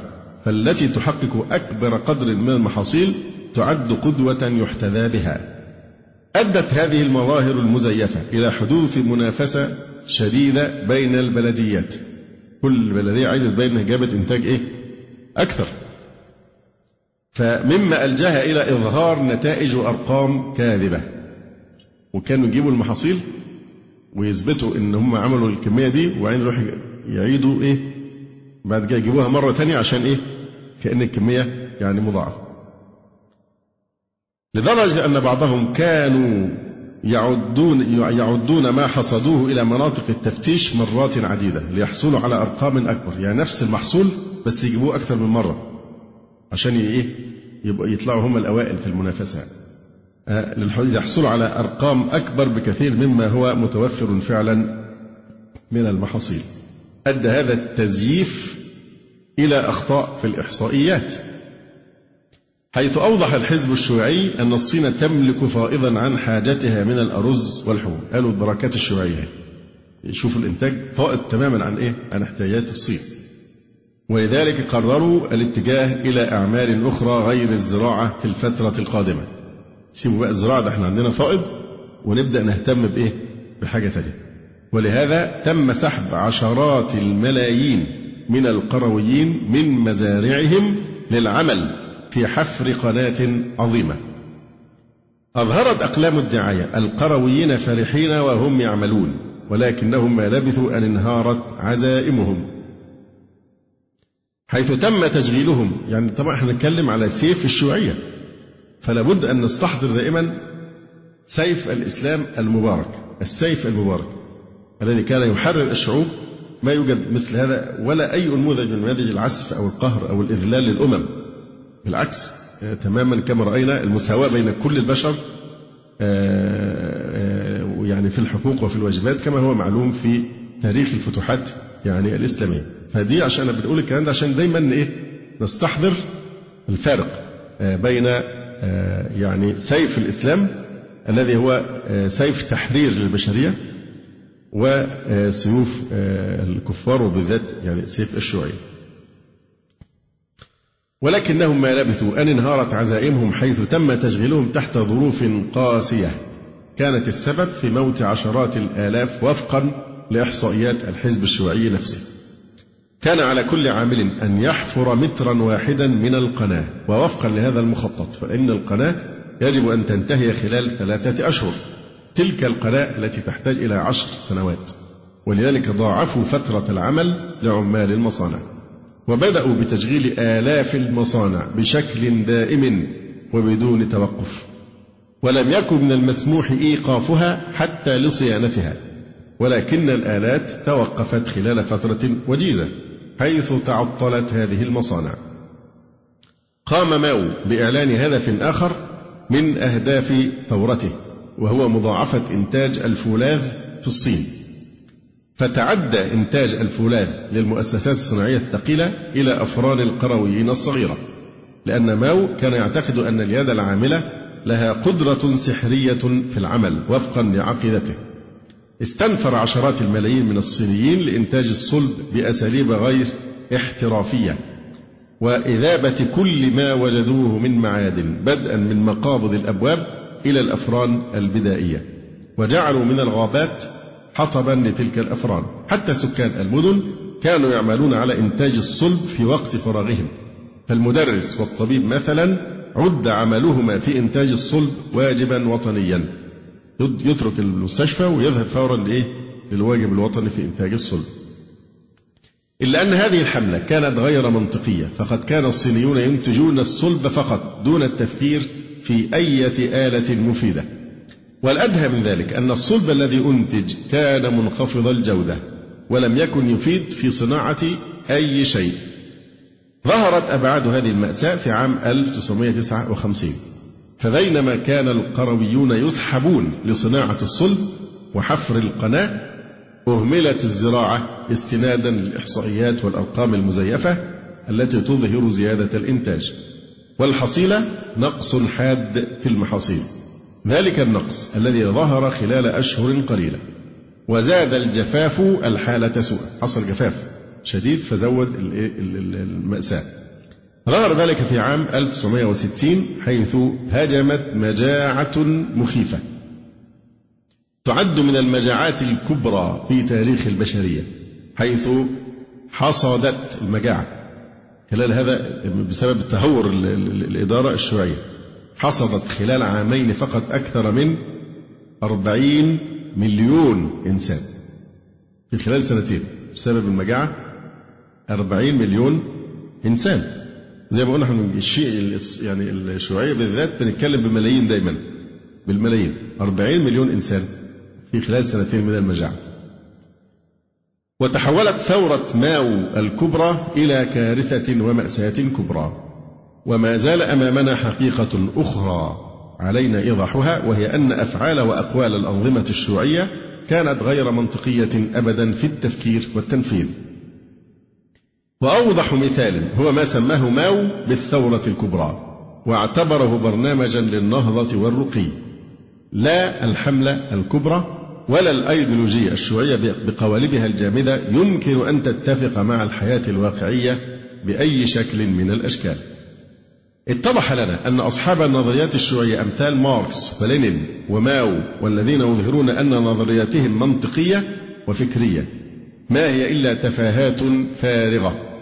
فالتي تحقق أكبر قدر من المحاصيل تعد قدوة يحتذى بها. أدت هذه المظاهر المزيفة إلى حدوث منافسة شديدة بين البلديات. كل بلدية عايزة تبين جابت إنتاج إيه؟ أكثر. فمما ألجأها إلى إظهار نتائج وأرقام كاذبة. وكانوا يجيبوا المحاصيل ويثبتوا إن هم عملوا الكمية دي وبعدين يروحوا يعيدوا إيه؟ بعد كده يجيبوها مرة ثانية عشان إيه؟ كأن الكمية يعني مضاعفة. لدرجة أن بعضهم كانوا يعدون يعدون ما حصدوه إلى مناطق التفتيش مرات عديدة ليحصلوا على أرقام أكبر يعني نفس المحصول بس يجيبوه أكثر من مرة عشان إيه يبقى يطلعوا هم الأوائل في المنافسة آه، يحصلوا على أرقام أكبر بكثير مما هو متوفر فعلا من المحاصيل. أدى هذا التزييف إلى أخطاء في الإحصائيات حيث أوضح الحزب الشيوعي أن الصين تملك فائضا عن حاجتها من الأرز والحبوب قالوا البركات الشيوعية. يشوفوا الإنتاج. فائض تماما عن إيه؟ عن احتياجات الصين. ولذلك قرروا الاتجاه إلى أعمال أخرى غير الزراعة في الفترة القادمة. سيبوا بقى الزراعة ده إحنا عندنا فائض ونبدأ نهتم بإيه؟ بحاجة تانية. ولهذا تم سحب عشرات الملايين من القرويين من مزارعهم للعمل في حفر قناة عظيمة. أظهرت أقلام الدعاية القرويين فرحين وهم يعملون ولكنهم ما لبثوا أن انهارت عزائمهم. حيث تم تشغيلهم يعني طبعا إحنا نتكلم على سيف الشيوعية. فلا بد أن نستحضر دائما سيف الإسلام المبارك السيف المبارك الذي كان يحرر الشعوب ما يوجد مثل هذا ولا أي نموذج من نماذج العسف أو القهر أو الإذلال للأمم. بالعكس تماما كما رأينا المساواة بين كل البشر يعني في الحقوق وفي الواجبات كما هو معلوم في تاريخ الفتوحات يعني الإسلامية. فدي عشان بنقول الكلام ده عشان دايما إيه؟ نستحضر الفارق بين يعني سيف الإسلام الذي هو سيف تحرير للبشرية وسيوف الكفار وبالذات يعني سيف الشيوعية. ولكنهم ما لبثوا أن انهارت عزائمهم حيث تم تشغيلهم تحت ظروف قاسية. كانت السبب في موت عشرات الآلاف وفقا لإحصائيات الحزب الشيوعي نفسه. كان على كل عامل أن يحفر مترا واحدا من القناة. ووفقا لهذا المخطط فإن القناة يجب أن تنتهي خلال ثلاثة أشهر. تلك القناة التي تحتاج إلى عشر سنوات. ولذلك ضاعفوا فترة العمل لعمال المصانع. وبدأوا بتشغيل آلاف المصانع بشكل دائم وبدون توقف. ولم يكن من المسموح إيقافها حتى لصيانتها. ولكن الآلات توقفت خلال فترة وجيزة. حيث تعطلت هذه المصانع. قام ماو بإعلان هدف آخر من أهداف ثورته وهو مضاعفة إنتاج الفولاذ في الصين. فتعدى إنتاج الفولاذ للمؤسسات الصناعية الثقيلة إلى أفران القرويين الصغيرة لأن ماو كان يعتقد أن اليد العاملة لها قدرة سحرية في العمل وفقا لعقيدته. استنفر عشرات الملايين من الصينيين لإنتاج الصلب بأساليب غير احترافية وإذابة كل ما وجدوه من معادن بدءا من مقابض الأبواب إلى الأفران البدائية وجعلوا من الغابات حطبا لتلك الأفران. حتى سكان المدن كانوا يعملون على إنتاج الصلب في وقت فراغهم. فالمدرس والطبيب مثلا عد عملهما في إنتاج الصلب واجبا وطنيا. يترك المستشفى ويذهب فورا لإيه؟ للواجب الوطني في إنتاج الصلب. إلا أن هذه الحملة كانت غير منطقية فقد كان الصينيون ينتجون الصلب فقط دون التفكير في أية آلة مفيدة. والأدهى من ذلك أن الصلب الذي أنتج كان منخفض الجودة ولم يكن يفيد في صناعة أي شيء. ظهرت أبعاد هذه المأساة في عام 1959 فبينما كان القرويون يسحبون لصناعة الصلب وحفر القناة أهملت الزراعة استنادا للإحصائيات والأرقام المزيفة التي تظهر زيادة الإنتاج. والحصيلة نقص حاد في المحاصيل. ذلك النقص الذي ظهر خلال أشهر قليلة. وزاد الجفاف الحالة سوءا. حصل جفاف شديد فزود المأساة. ظهر ذلك في عام 1960 حيث هجمت مجاعة مخيفة. تعد من المجاعات الكبرى في تاريخ البشرية حيث حصدت المجاعة. خلال هذا بسبب تهور الإدارة الشيوعية حصدت خلال عامين فقط أكثر من أربعين مليون إنسان. في خلال سنتين بسبب المجاعة أربعين مليون إنسان. زي ما قلنا إحنا الشيء يعني الشيوعية بالذات بنتكلم بملايين دايما. بالملايين. 40 مليون إنسان في خلال سنتين من المجاعة. وتحولت ثورة ماو الكبرى إلى كارثة ومأساة كبرى. وما زال أمامنا حقيقة أخرى علينا إيضاحها وهي أن أفعال وأقوال الأنظمة الشيوعية كانت غير منطقية أبدا في التفكير والتنفيذ. وأوضح مثال هو ما سماه ماو بالثورة الكبرى واعتبره برنامجا للنهضة والرقي. لا الحملة الكبرى ولا الأيديولوجية الشيوعية بقوالبها الجامدة يمكن أن تتفق مع الحياة الواقعية بأي شكل من الأشكال. اتضح لنا أن أصحاب النظريات الشيوعية أمثال ماركس ولينين وماو والذين يظهرون أن نظرياتهم منطقية وفكرية. ما هي إلا تفاهات فارغة.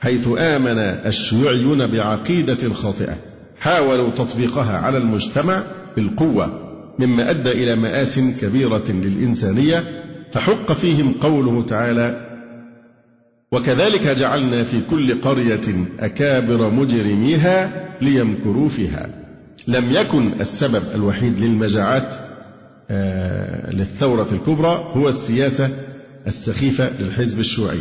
حيث آمن الشيوعيون بعقيدة خاطئة حاولوا تطبيقها على المجتمع بالقوة مما أدى إلى مآس كبيرة للإنسانية فحق فيهم قوله تعالى وكذلك جعلنا في كل قرية أكابر مجرميها ليمكروا فيها. لم يكن السبب الوحيد للمجاعات آه للثورة الكبرى هو السياسة السخيفة للحزب الشيوعي.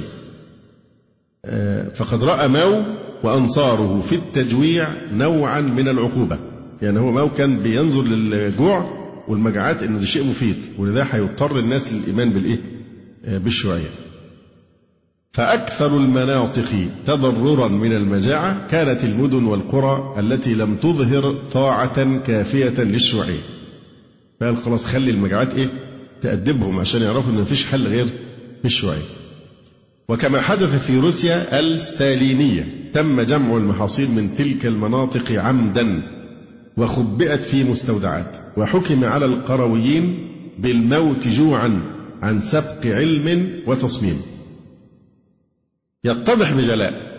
فقد رأى ماو وأنصاره في التجويع نوعا من العقوبة يعني هو ماو كان بينظر للجوع والمجاعات إن ده شيء مفيد ولذا هيضطر الناس للإيمان بالإيه؟ بالشيوعيه. فأكثر المناطق تضررا من المجاعة كانت المدن والقرى التي لم تظهر طاعة كافية للشيوعيه. فقال خلاص خلي المجاعات إيه؟ تأدبهم عشان يعرفوا إن مفيش حل غير الشيوعيه. وكما حدث في روسيا الستالينية تم جمع المحاصيل من تلك المناطق عمدا وخبئت في مستودعات وحكم على القرويين بالموت جوعا عن سبق علم وتصميم. يتضح بجلاء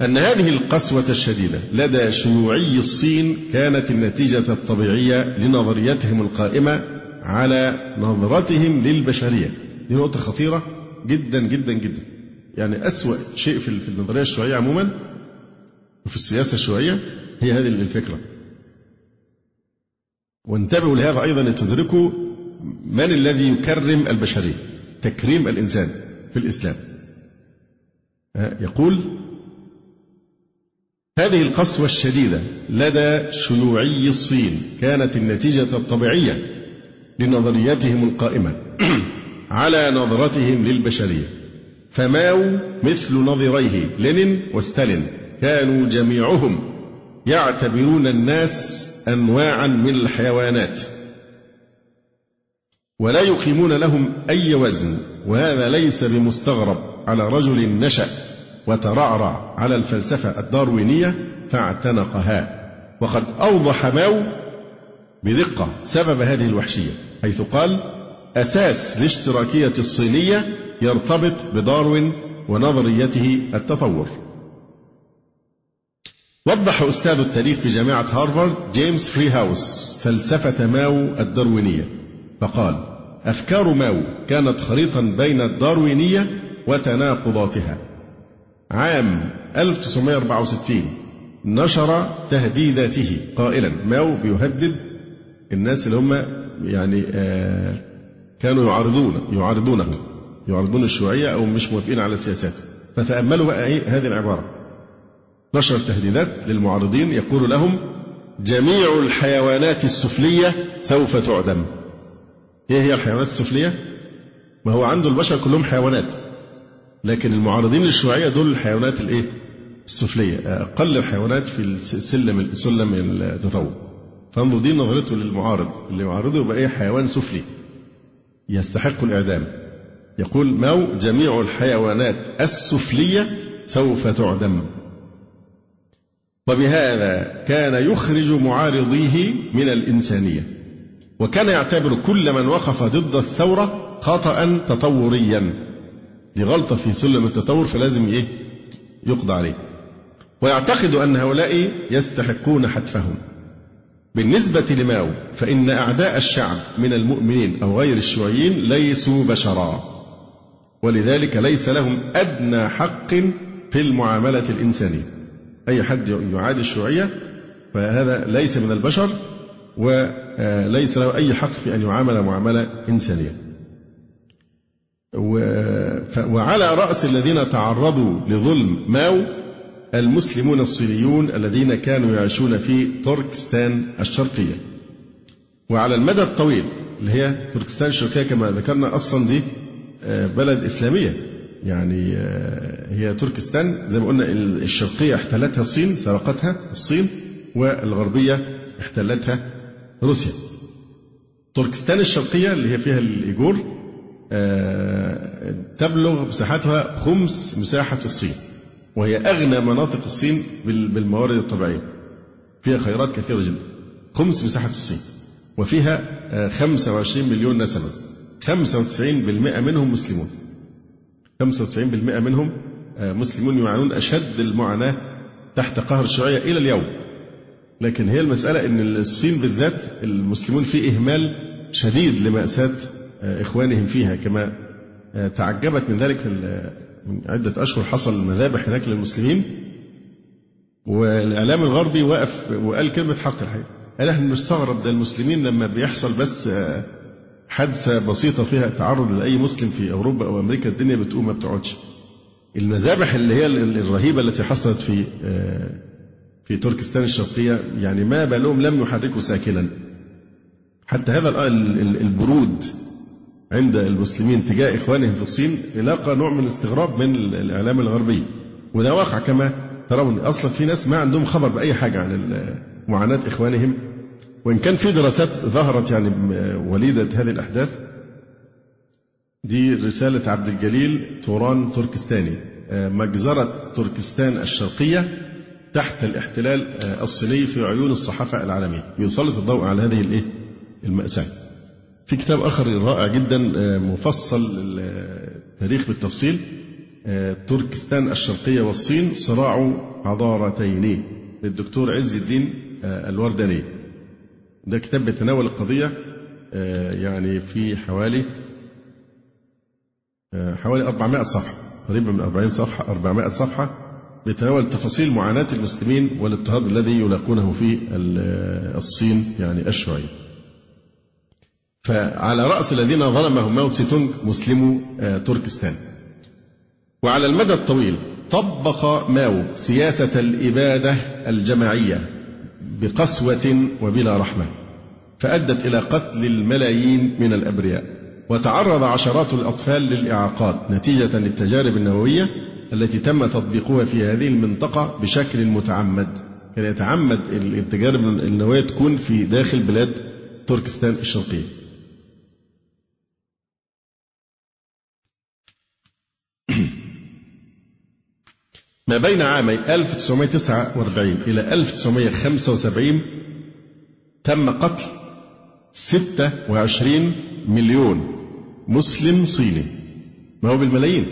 أن هذه القسوة الشديدة لدى شيوعي الصين كانت النتيجة الطبيعية لنظريتهم القائمة على نظرتهم للبشرية. دي نقطة خطيرة. جدا جدا جدا. يعني أسوأ شيء في النظرية الشيوعية عموما وفي السياسة الشيوعية هي هذه الفكرة. وانتبهوا لهذا أيضا لتدركوا من الذي يكرم البشرية تكريم الإنسان في الإسلام. يقول هذه القسوة الشديدة لدى شيوعي الصين كانت النتيجة الطبيعية لنظريتهم القائمة. [CLEARS THROAT] على نظرتهم للبشرية. فماو مثل نظريه لينين وستالين. كانوا جميعهم يعتبرون الناس انواعا من الحيوانات. ولا يقيمون لهم أي وزن. وهذا ليس بمستغرب. على رجل نشأ وترعرع على الفلسفة الداروينية فاعتنقها. وقد أوضح ماو بدقة سبب هذه الوحشية حيث قال أساس الاشتراكية الصينية يرتبط بداروين ونظرية التطور. وضح أستاذ التاريخ في جامعة هارفارد جيمس فري هاوس فلسفة ماو الداروينية فقال أفكار ماو كانت خليطا بين الداروينية وتناقضاتها. عام 1964 نشر تهديداته قائلا ماو بيهدد الناس اللي هم يعني آه كانوا يعارضون يعارضونه يعارضون الشيوعية أو مش موافقين على السياسات فتأملوا بقى إيه؟ هذه العبارة. نشر تهديدات للمعارضين يقول لهم جميع الحيوانات السفلية سوف تعدم. إيه هي الحيوانات السفلية؟ ما هو عنده البشر كلهم حيوانات. لكن المعارضين للشيوعية دول الحيوانات الإيه؟ السفلية. أقل الحيوانات في السلم سلم التطور فانظر دي نظرته للمعارض. اللي يعارضه يبقى إيه؟ حيوان سفلي. يستحق الإعدام. يقول ماو؟ جميع الحيوانات السفلية سوف تعدم. وبهذا كان يخرج معارضيه من الإنسانية. وكان يعتبر كل من وقف ضد الثورة خطأ تطوريا. دي غلطة في سلم التطور فلازم إيه؟ يقضى عليه. ويعتقد أن هؤلاء يستحقون حتفهم. بالنسبة لماو فإن أعداء الشعب من المؤمنين أو غير الشيوعيين ليسوا بشرا. ولذلك ليس لهم أدنى حق في المعاملة الإنسانية. أي حد يعادي الشيوعية فهذا ليس من البشر وليس له أي حق في أن يعامل معاملة إنسانية. وعلى رأس الذين تعرضوا لظلم ماو المسلمون الصينيون الذين كانوا يعيشون في تركستان الشرقية. وعلى المدى الطويل اللي هي تركستان الشرقية كما ذكرنا أصلا دي آه، بلد إسلامية. يعني آه، هي تركستان زي ما قلنا الشرقية احتلتها الصين سرقتها الصين والغربية احتلتها روسيا. تركستان الشرقية اللي هي فيها الإيجور آه، تبلغ مساحتها خمس مساحة الصين. وهي أغنى مناطق الصين بالموارد الطبيعية. فيها خيرات كثيرة جدا. خمس مساحة الصين وفيها 25 آه، مليون نسمة. 95% منهم مسلمون. 95% منهم آه، مسلمون يعانون أشد المعاناة تحت قهر الشيوعية إلى اليوم. لكن هي المسألة أن الصين بالذات المسلمون في إهمال شديد لمأساة آه، إخوانهم فيها كما تعجبت من ذلك من عدة أشهر حصل مذابح هناك للمسلمين والإعلام الغربي وقف وقال كلمة حق الحقيقة. قال إحنا مستغرب ده المسلمين لما بيحصل بس حادثة بسيطة فيها تعرض لأي مسلم في أوروبا أو أمريكا الدنيا بتقوم ما بتقعدش. المذابح اللي هي الرهيبة التي حصلت في في تركستان الشرقية يعني ما بالهم لم يحركوا ساكنا. حتى هذا البرود عند المسلمين تجاه إخوانهم في الصين لاقى نوع من الاستغراب من الإعلام الغربي. وده واقع كما ترون. أصلا في ناس ما عندهم خبر بأي حاجة عن معاناة إخوانهم. وإن كان في دراسات ظهرت يعني وليدة هذه الأحداث دي رسالة عبد الجليل توران تركستاني. آه، مجزرة تركستان الشرقية تحت الاحتلال آه، الصيني في عيون الصحافة العالمية. يسلط الضوء على هذه الإيه؟ المأساة. في كتاب آخر رائع جدا آه، مفصل التاريخ بالتفصيل تركستان الشرقية والصين صراع حضارتين للدكتور عز الدين الورداني ده كتاب بيتناول القضية يعني في حوالي حوالي 400 صفحة قريبة من 40 صفحة 400 صفحة بيتناول تفاصيل معاناة المسلمين والاضطهاد الذي يلاقونه في الصين يعني الشيوعية. فعلى رأس الذين ظلمهم ماو تسي تونغ مسلمو آه، تركستان. وعلى المدى الطويل طبق ماو سياسة الإبادة الجماعية بقسوة وبلا رحمة فأدت إلى قتل الملايين من الأبرياء. وتعرض عشرات الأطفال للإعاقات نتيجة للتجارب النووية التي تم تطبيقها في هذه المنطقة بشكل متعمد. كان يتعمد التجارب النووية تكون في داخل بلاد تركستان الشرقية. ما بين عامي 1949 إلى 1975 تم قتل 26 مليون مسلم صيني. ما هو بالملايين؟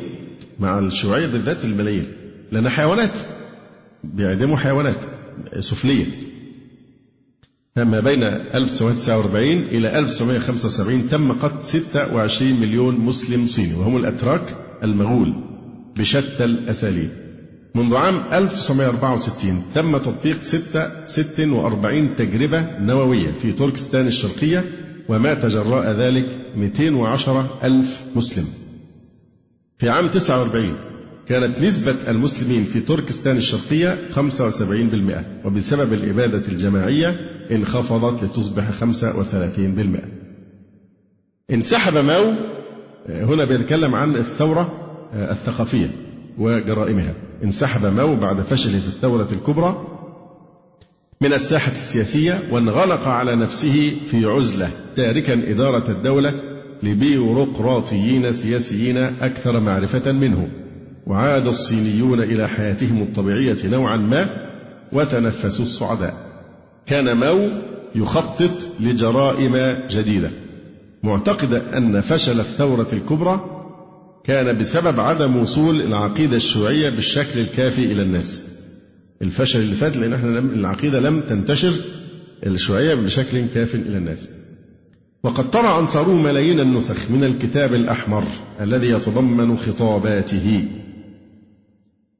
مع الشيوعية بالذات الملايين. لأن حيوانات بيعدموا حيوانات سفلية. ما بين 1949 إلى 1975 تم قتل 26 مليون مسلم صيني وهم الأتراك المغول بشتى الأساليب. منذ عام 1964 تم تطبيق 46 تجربة نووية في تركستان الشرقية ومات جراء ذلك 210 ألف مسلم. في عام 49 كانت نسبة المسلمين في تركستان الشرقية 75% وبسبب الإبادة الجماعية انخفضت لتصبح 35% انسحب ماو هنا بيتكلم عن الثورة الثقافية. وجرائمها. انسحب ماو بعد فشله في الثورة الكبرى من الساحة السياسية وانغلق على نفسه في عزلة تاركا إدارة الدولة لبيروقراطيين سياسيين أكثر معرفة منه. وعاد الصينيون إلى حياتهم الطبيعية نوعا ما وتنفسوا الصعداء. كان ماو يخطط لجرائم جديدة. معتقدا أن فشل الثورة الكبرى كان بسبب عدم وصول العقيدة الشيوعية بالشكل الكافي إلى الناس. الفشل اللي فات لأن إحنا العقيدة لم تنتشر الشيوعية بشكل كاف إلى الناس. وقد طبع أنصاره ملايين النسخ من الكتاب الأحمر الذي يتضمن خطاباته.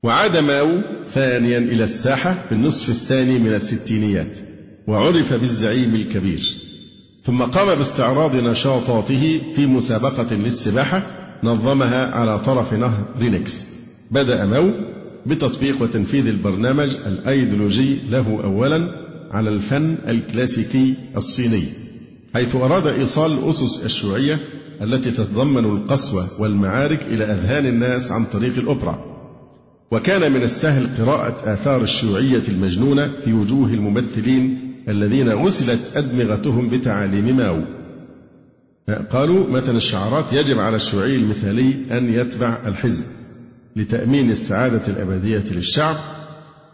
وعاد ماو ثانيا إلى الساحة في النصف الثاني من الستينيات وعرف بالزعيم الكبير. ثم قام باستعراض نشاطاته في مسابقة للسباحة نظمها على طرف نهر رينكس بدأ ماو بتطبيق وتنفيذ البرنامج الأيديولوجي له أولا على الفن الكلاسيكي الصيني حيث أراد إيصال أسس الشيوعية التي تتضمن القسوة والمعارك إلى أذهان الناس عن طريق الأوبرا. وكان من السهل قراءة آثار الشيوعية المجنونة في وجوه الممثلين الذين غسلت أدمغتهم بتعاليم ماو. قالوا مثلا الشعارات يجب على الشيوعي المثالي أن يتبع الحزب لتأمين السعادة الأبدية للشعب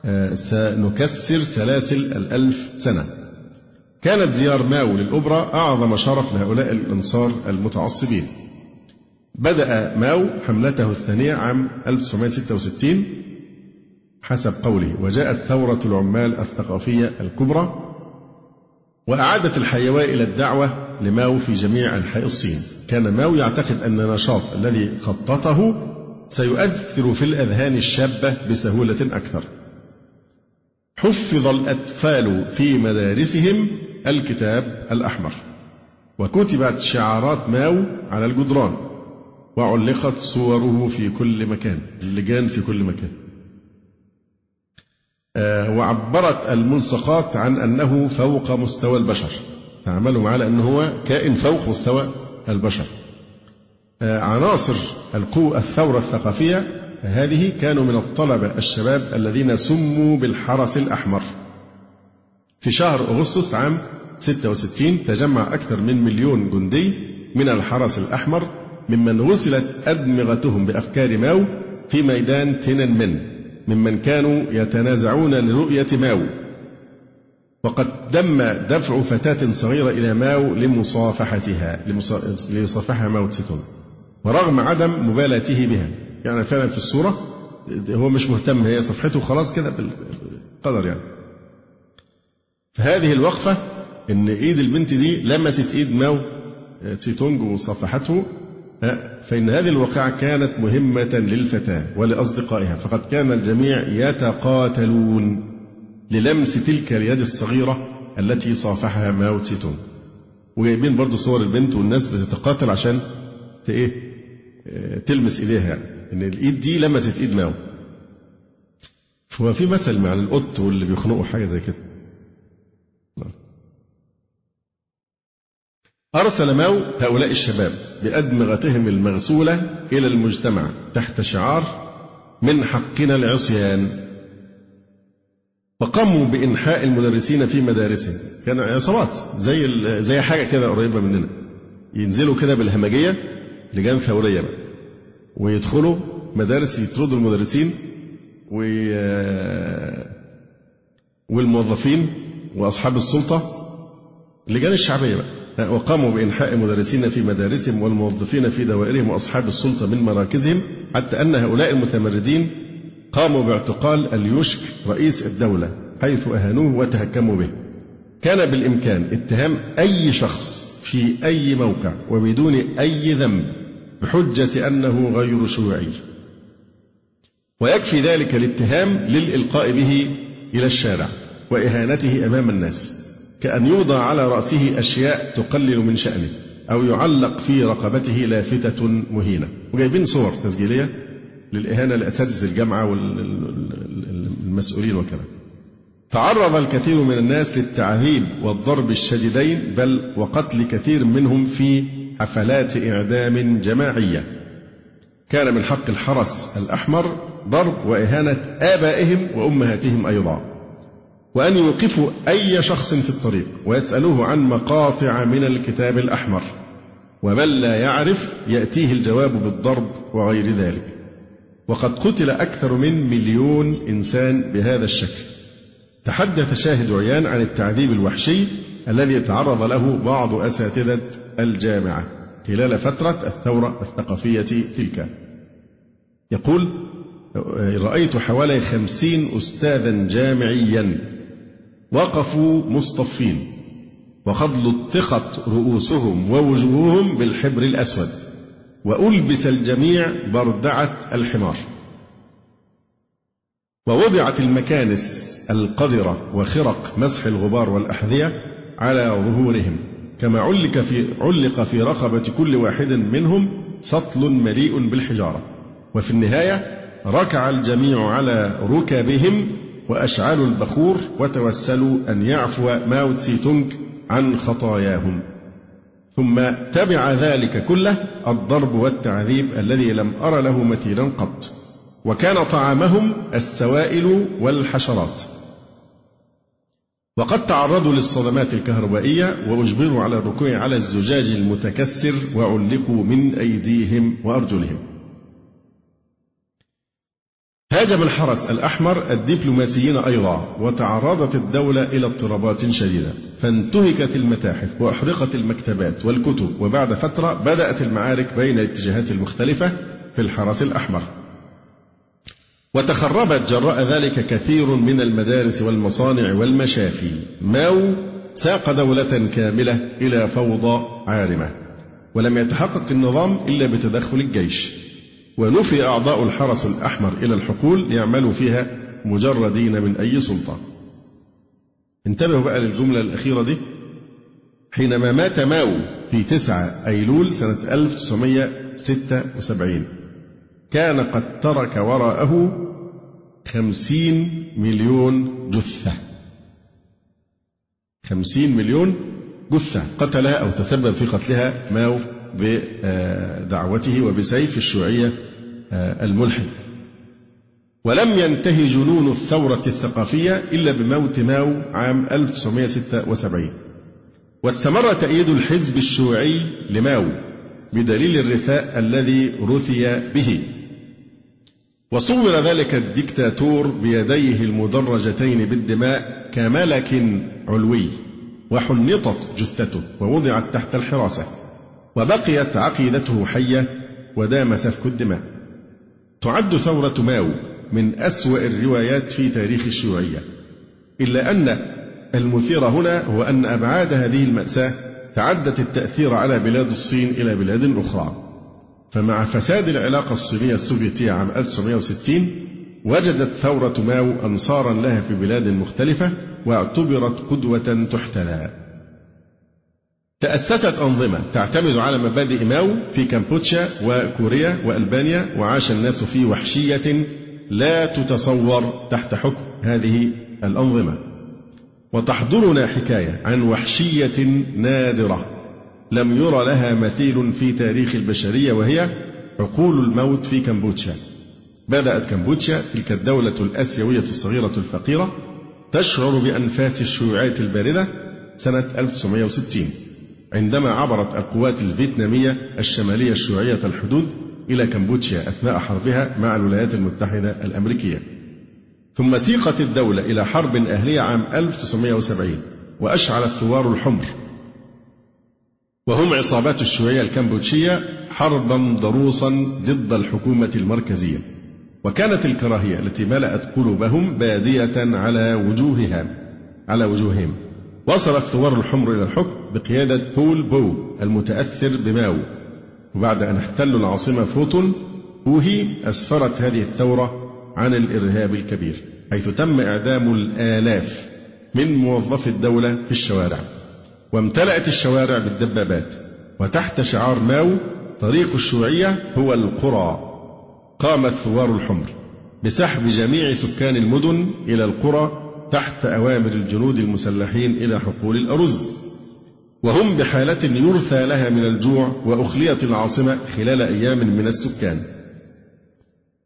آه، سنكسر سلاسل الألف سنة. كانت زيار ماو للأوبرا أعظم شرف لهؤلاء الأنصار المتعصبين. بدأ ماو حملته الثانية عام 1966 حسب قوله وجاءت ثورة العمال الثقافية الكبرى وأعادت الحيوية إلى الدعوة لماو في جميع أنحاء الصين. كان ماو يعتقد أن النشاط الذي خططه سيؤثر في الأذهان الشابة بسهولة أكثر. حفظ الأطفال في مدارسهم الكتاب الأحمر. وكتبت شعارات ماو على الجدران. وعلقت صوره في كل مكان. اللجان في كل مكان. آه، وعبرت الملصقات عن أنه فوق مستوى البشر. تعاملوا معاه لأنه هو كائن فوق مستوى البشر. آه، عناصر القوة الثورة الثقافية هذه كانوا من الطلبة الشباب الذين سموا بالحرس الأحمر. في شهر أغسطس عام 66 تجمع أكثر من مليون جندي من الحرس الأحمر ممن غسلت أدمغتهم بأفكار ماو في ميدان تيننمن ممن كانوا يتنازعون لرؤية ماو. وقد دم دفع فتاة صغيرة إلى ماو لمصافحتها ليصافحها ماو تسيتون ورغم عدم مبالاته بها. يعني فعلا في الصورة هو مش مهتم هي صفحته خلاص كده بالقدر يعني. فهذه الوقفة إن إيد البنت دي لمست إيد ماو تسيتونج وصافحته فإن هذه الواقعة كانت مهمة للفتاة ولأصدقائها. فقد كان الجميع يتقاتلون. للمس تلك اليد الصغيرة التي صافحها ماو تسي تونج وجايبين برضه صور البنت والناس بتتقاتل عشان إيه؟ تلمس إيديها. يعني إن الإيد دي لمست إيد ماو. فهو في مثل مع القط واللي بيخنقوا حاجة زي كده. أرسل ماو هؤلاء الشباب بأدمغتهم المغسولة إلى المجتمع تحت شعار من حقنا العصيان. فقاموا بإنحاء المدرسين في مدارسهم. كان عصابات زي زي حاجة كده قريبة مننا. ينزلوا كده بالهمجية لجان ثورية بقى. ويدخلوا مدارس يطردوا المدرسين و والموظفين وأصحاب السلطة اللجان الشعبية بقى. وقاموا بإنحاء المدرسين في مدارسهم والموظفين في دوائرهم وأصحاب السلطة من مراكزهم حتى أن هؤلاء المتمردين قاموا باعتقال اليوشك رئيس الدولة حيث أهانوه وتهكموا به. كان بالإمكان اتهام أي شخص في أي موقع وبدون أي ذنب بحجة أنه غير شيوعي. ويكفي ذلك الاتهام للإلقاء به إلى الشارع وإهانته أمام الناس كأن يوضع على رأسه أشياء تقلل من شأنه أو يعلق في رقبته لافتة مهينة. وجايبين صور تسجيلية؟ للإهانة لأساتذة الجامعة والمسؤولين وكذا تعرض الكثير من الناس للتعذيب والضرب الشديدين بل وقتل كثير منهم في حفلات إعدام جماعية. كان من حق الحرس الأحمر ضرب وإهانة آبائهم وأمهاتهم أيضا. وأن يوقفوا أي شخص في الطريق ويسألوه عن مقاطع من الكتاب الأحمر. ومن لا يعرف يأتيه الجواب بالضرب وغير ذلك. وقد قتل أكثر من مليون إنسان بهذا الشكل. تحدث شاهد عيان عن التعذيب الوحشي الذي تعرض له بعض أساتذة الجامعة خلال فترة الثورة الثقافية تلك. يقول رأيت حوالي خمسين أستاذا جامعيا وقفوا مصطفين وقد لطخت رؤوسهم ووجوههم بالحبر الأسود. وألبس الجميع بردعة الحمار. ووضعت المكانس القذرة وخرق مسح الغبار والأحذية على ظهورهم كما علق في علق في رقبة كل واحد منهم سطل مليء بالحجارة. وفي النهاية ركع الجميع على ركبهم وأشعلوا البخور وتوسلوا أن يعفو ماو تسي تونج عن خطاياهم. ثم تبع ذلك كله الضرب والتعذيب الذي لم أر له مثيلا قط. وكان طعامهم السوائل والحشرات. وقد تعرضوا للصدمات الكهربائية وأجبروا على الركوع على الزجاج المتكسر وعلقوا من أيديهم وأرجلهم. هاجم الحرس الأحمر الدبلوماسيين أيضا وتعرضت الدولة إلى اضطرابات شديدة. فانتهكت المتاحف وأحرقت المكتبات والكتب وبعد فترة بدأت المعارك بين الاتجاهات المختلفة في الحرس الأحمر. وتخربت جراء ذلك كثير من المدارس والمصانع والمشافي. ماو ساق دولة كاملة إلى فوضى عارمة. ولم يتحقق النظام إلا بتدخل الجيش. ونفي أعضاء الحرس الأحمر إلى الحقول ليعملوا فيها مجردين من أي سلطة. انتبهوا بقى للجملة الأخيرة دي. حينما مات ماو في 9 أيلول سنة 1900 1976 كان قد ترك وراءه خمسين مليون جثة. خمسين مليون جثة. قتلها أو تسبب في قتلها ماو بدعوته وبسيف الشيوعية آه، الملحد. ولم ينتهي جنون الثورة الثقافية إلا بموت ماو عام 1976 واستمر تأييد الحزب الشيوعي لماو بدليل الرثاء الذي رثي به. وصور ذلك الدكتاتور بيديه المدرجتين بالدماء كملك علوي وحنطت جثته ووضعت تحت الحراسة. وبقيت عقيدته حية ودام سفك الدماء. تعد ثورة ماو من أسوأ الروايات في تاريخ الشيوعية. إلا أن المثير هنا هو أن أبعاد هذه المأساة تعدت التأثير على بلاد الصين إلى بلاد أخرى. فمع فساد العلاقة الصينية السوفيتية عام 1960 وجدت ثورة ماو أنصارا لها في بلاد مختلفة واعتبرت قدوة تحتلى. تأسست أنظمة تعتمد على مبادئ ماو في كمبوتشا وكوريا وألبانيا وعاش الناس في وحشية لا تتصور تحت حكم هذه الأنظمة. وتحضرنا حكاية عن وحشية نادرة لم يرى لها مثيل في تاريخ البشرية وهي عقول الموت في كمبوتشا. بدأت كمبوتشا تلك الدولة الآسيوية الصغيرة الفقيرة تشعر بأنفاس الشيوعية الباردة سنة 1960 عندما عبرت القوات الفيتنامية الشمالية الشيوعية الحدود إلى كمبوتشيا أثناء حربها مع الولايات المتحدة الأمريكية. ثم سيقت الدولة إلى حرب أهلية عام 1970 وأشعل الثوار الحمر. وهم عصابات الشيوعية الكمبوتشية حربا ضروسا ضد الحكومة المركزية. وكانت الكراهية التي ملأت قلوبهم بادية على وجوهها على وجوههم. وصل الثوار الحمر إلى الحكم بقيادة بول بوت المتأثر بماو. وبعد أن احتلوا العاصمة فوتون أوهي أسفرت هذه الثورة عن الإرهاب الكبير حيث تم إعدام الآلاف من موظفي الدولة في الشوارع. وامتلأت الشوارع بالدبابات وتحت شعار ماو طريق الشيوعية هو القرى. قام الثوار الحمر بسحب جميع سكان المدن إلى القرى تحت أوامر الجنود المسلحين إلى حقول الأرز وهم بحالة يرثى لها من الجوع وأخليت العاصمة خلال أيام من السكان.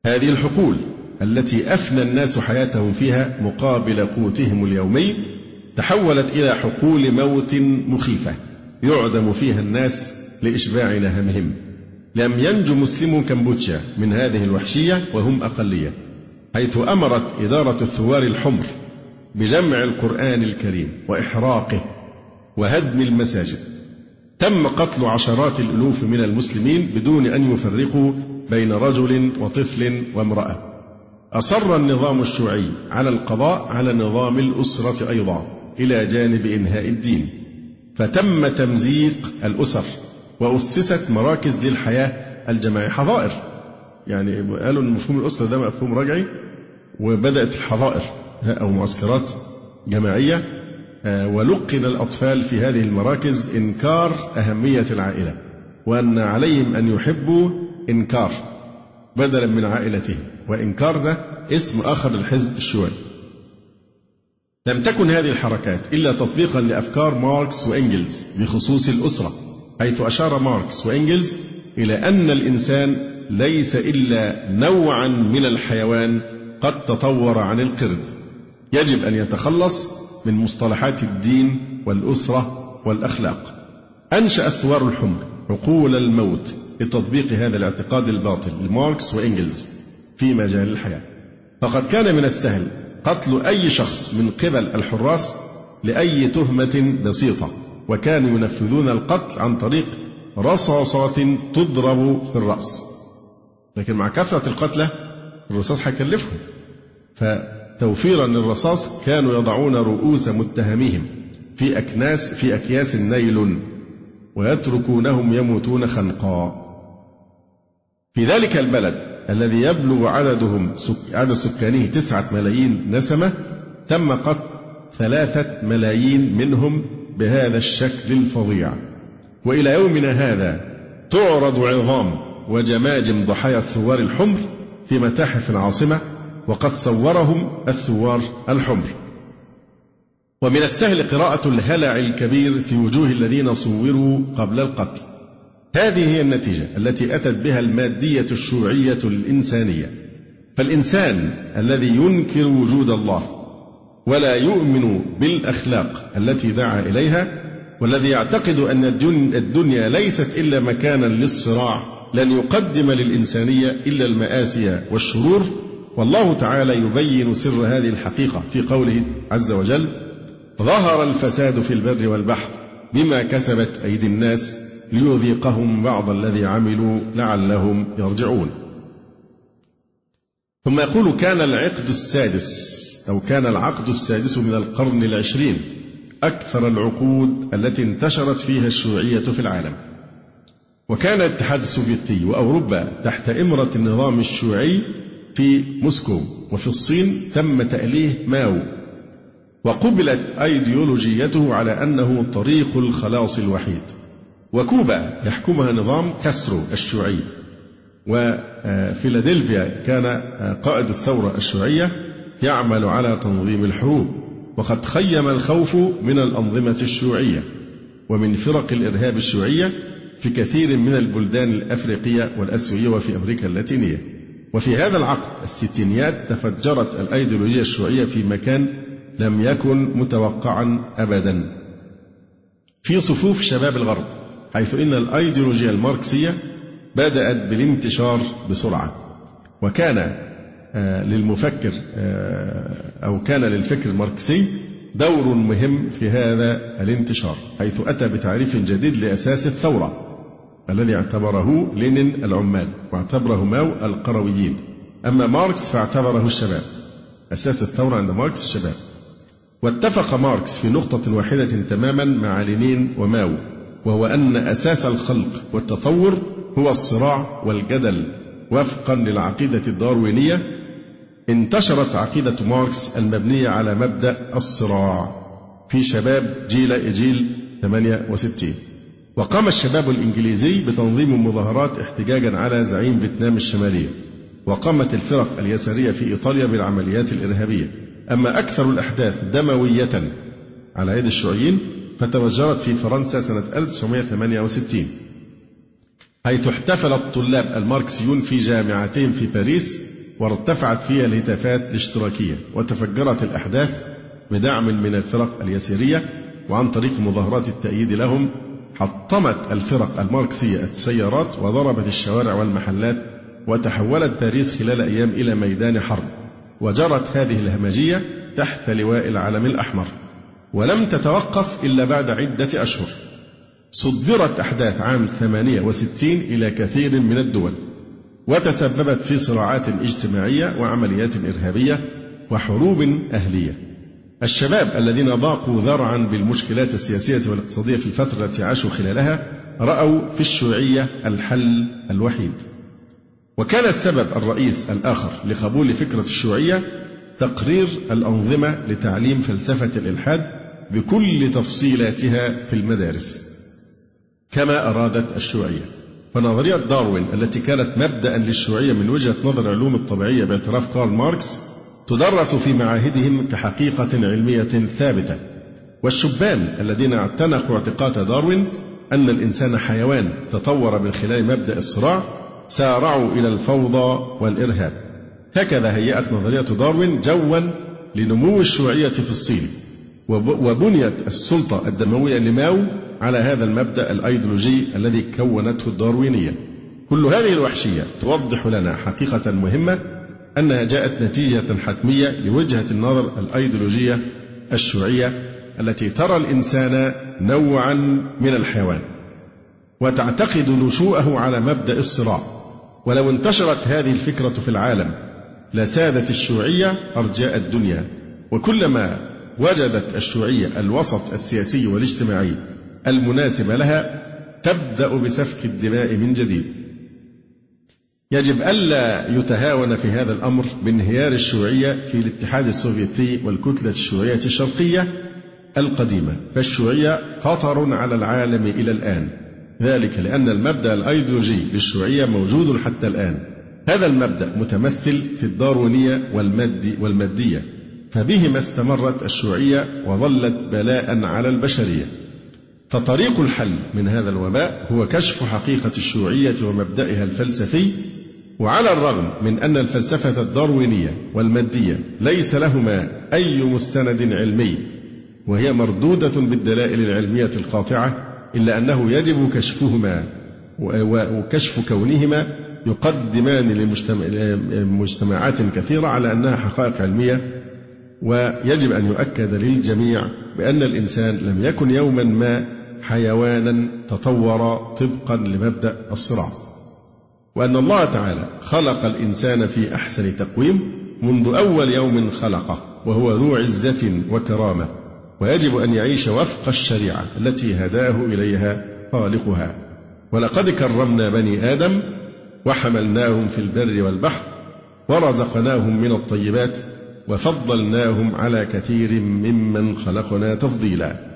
هذه الحقول التي أفنى الناس حياتهم فيها مقابل قوتهم اليومي تحولت إلى حقول موت مخيفة يعدم فيها الناس لإشباع نهمهم لم ينجو مسلمو كمبوتشا من هذه الوحشية وهم أقلية حيث أمرت إدارة الثوار الحمر بجمع القرآن الكريم وإحراقه وهدم المساجد. تم قتل عشرات الألوف من المسلمين بدون أن يفرقوا بين رجل وطفل وامرأة. أصر النظام الشيوعي على القضاء على نظام الأسرة أيضا إلى جانب إنهاء الدين. فتم تمزيق الأسر وأسست مراكز للحياة الجماعية. حظائر. يعني قالوا أن مفهوم الأسرة ده مفهوم رجعي وبدأت الحظائر. أو معسكرات جماعية آه، ولقن الأطفال في هذه المراكز إنكار أهمية العائلة وأن عليهم أن يحبوا أنكار بدلا من عائلتهم وأنكار ده اسم آخر للحزب الشيوعي. لم تكن هذه الحركات إلا تطبيقا لأفكار ماركس وإنجلز بخصوص الأسرة حيث أشار ماركس وإنجلز إلى أن الإنسان ليس إلا نوعا من الحيوان قد تطور عن القرد. يجب أن يتخلص من مصطلحات الدين والأسرة والأخلاق. أنشأ الثوار الحمر عقول الموت لتطبيق هذا الاعتقاد الباطل لماركس وإنجلز في مجال الحياة. فقد كان من السهل قتل أي شخص من قبل الحراس لأي تهمة بسيطة وكانوا ينفذون القتل عن طريق رصاصات تضرب في الرأس. لكن مع كثرة القتلى الرصاص هيكلفهم فتوفيرا للرصاص كانوا يضعون رؤوس متهميهم في أكناس في أكياس نيل ويتركونهم يموتون خنقا في ذلك البلد الذي يبلغ عددهم عدد سكانه تسعة ملايين نسمة تم قتل ثلاثة ملايين منهم بهذا الشكل الفظيع. وإلى يومنا هذا تعرض عظام وجماجم ضحايا الثوار الحمر في متاحف العاصمة وقد صورهم الثوار الحمر. ومن السهل قراءة الهلع الكبير في وجوه الذين صوروا قبل القتل. هذه هي النتيجة التي أتت بها المادية الشيوعية الإنسانية. فالإنسان الذي ينكر وجود الله ولا يؤمن بالأخلاق التي دعا إليها والذي يعتقد أن الدنيا ليست إلا مكانا للصراع لن يقدم للإنسانية إلا المآسي والشرور والله تعالى يبين سر هذه الحقيقة في قوله عز وجل ظهر الفساد في البر والبحر بما كسبت أيدي الناس ليذيقهم بعض الذي عملوا لعلهم يرجعون. ثم يقول كان العقد السادس أو كان العقد السادس من القرن العشرين أكثر العقود التي انتشرت فيها الشيوعية في العالم. وكان الاتحاد السوفيتي وأوروبا تحت إمرة النظام الشيوعي في موسكو وفي الصين تم تأليه ماو وقبلت أيديولوجيته على أنه طريق الخلاص الوحيد. وكوبا يحكمها نظام كاسترو الشيوعي. وفيلادلفيا كان قائد الثورة الشيوعية يعمل على تنظيم الحروب وقد خيم الخوف من الأنظمة الشيوعية ومن فرق الإرهاب الشيوعية في كثير من البلدان الأفريقية والأسيوية وفي أمريكا اللاتينية. وفي هذا العقد الستينيات تفجرت الأيديولوجية الشيوعية في مكان لم يكن متوقعا أبدا. في صفوف شباب الغرب حيث إن الأيديولوجيا الماركسية بدأت بالانتشار بسرعة. وكان آه، للمفكر آه، أو كان للفكر الماركسي دور مهم في هذا الانتشار حيث أتى بتعريف جديد لأساس الثورة. الذي اعتبره لينين العمال واعتبره ماو القرويين. أما ماركس فاعتبره الشباب. أساس الثورة عند ماركس الشباب. واتفق ماركس في نقطة واحدة تماما مع لينين وماو وهو أن أساس الخلق والتطور هو الصراع والجدل. وفقا للعقيدة الداروينية انتشرت عقيدة ماركس المبنية على مبدأ الصراع في شباب جيل جيل 68 وقام الشباب الإنجليزي بتنظيم مظاهرات احتجاجا على زعيم فيتنام الشمالية وقامت الفرق اليسارية في إيطاليا بالعمليات الإرهابية. أما أكثر الأحداث دموية على يد الشيوعيين فتفجرت في فرنسا سنة 1968 حيث احتفل الطلاب الماركسيون في جامعتين في باريس وارتفعت فيها الهتافات الاشتراكية. وتفجرت الأحداث بدعم من الفرق اليسارية وعن طريق مظاهرات التأييد لهم حطمت الفرق الماركسية السيارات وضربت الشوارع والمحلات وتحولت باريس خلال أيام إلى ميدان حرب وجرت هذه الهمجية تحت لواء العلم الأحمر. ولم تتوقف إلا بعد عدة أشهر. صدرت أحداث عام 68 إلى كثير من الدول وتسببت في صراعات اجتماعية وعمليات إرهابية وحروب أهلية. الشباب الذين ضاقوا ذرعا بالمشكلات السياسية والاقتصادية في الفترة التي عاشوا خلالها رأوا في الشيوعية الحل الوحيد. وكان السبب الرئيس الآخر لقبول فكرة الشيوعية تقرير الأنظمة لتعليم فلسفة الإلحاد بكل تفصيلاتها في المدارس. كما أرادت الشيوعية. فنظرية داروين التي كانت مبدأ للشيوعية من وجهة نظر العلوم الطبيعية باعتراف كارل ماركس تدرس في معاهدهم كحقيقة علمية ثابتة. والشبان الذين اعتنقوا اعتقاد داروين أن الإنسان حيوان تطور من خلال مبدأ الصراع سارعوا إلى الفوضى والإرهاب. هكذا هيأت نظرية داروين جوا لنمو الشيوعية في الصين وبنيت السلطة الدموية لماو على هذا المبدأ الأيديولوجي الذي كونته الداروينية كل هذه الوحشية توضح لنا حقيقة مهمة أنها جاءت نتيجة حتمية لوجهة النظر الأيديولوجية الشيوعية التي ترى الإنسان نوعا من الحيوان وتعتقد نشوءه على مبدأ الصراع. ولو انتشرت هذه الفكرة في العالم لسادت الشيوعية أرجاء الدنيا. وكلما وجدت الشيوعية الوسط السياسي والاجتماعي المناسب لها تبدأ بسفك الدماء من جديد. يجب ألا يتهاون في هذا الأمر بانهيار الشيوعية في الاتحاد السوفيتي والكتلة الشيوعية الشرقية القديمة. فالشيوعية خطر على العالم إلى الآن. ذلك لأن المبدأ الأيديولوجي للشيوعية موجود حتى الآن. هذا المبدأ متمثل في الداروينية والمادي والمادية. فبهما استمرت الشيوعية وظلت بلاء على البشرية. فطريق الحل من هذا الوباء هو كشف حقيقة الشيوعية ومبدأها الفلسفي وعلى الرغم من أن الفلسفة الداروينية والمادية ليس لهما أي مستند علمي وهي مردودة بالدلائل العلمية القاطعة إلا أنه يجب كشفهما وكشف كونهما يقدمان لمجتمعات كثيرة على أنها حقائق علمية ويجب أن يؤكد للجميع بأن الإنسان لم يكن يوما ما حيوانا تطور طبقا لمبدأ الصراع. وأن الله تعالى خلق الإنسان في أحسن تقويم منذ أول يوم خلقه وهو ذو عزة وكرامة ويجب أن يعيش وفق الشريعة التي هداه إليها خالقها. ولقد كرمنا بني آدم وحملناهم في البر والبحر ورزقناهم من الطيبات وفضلناهم على كثير ممن خلقنا تفضيلا.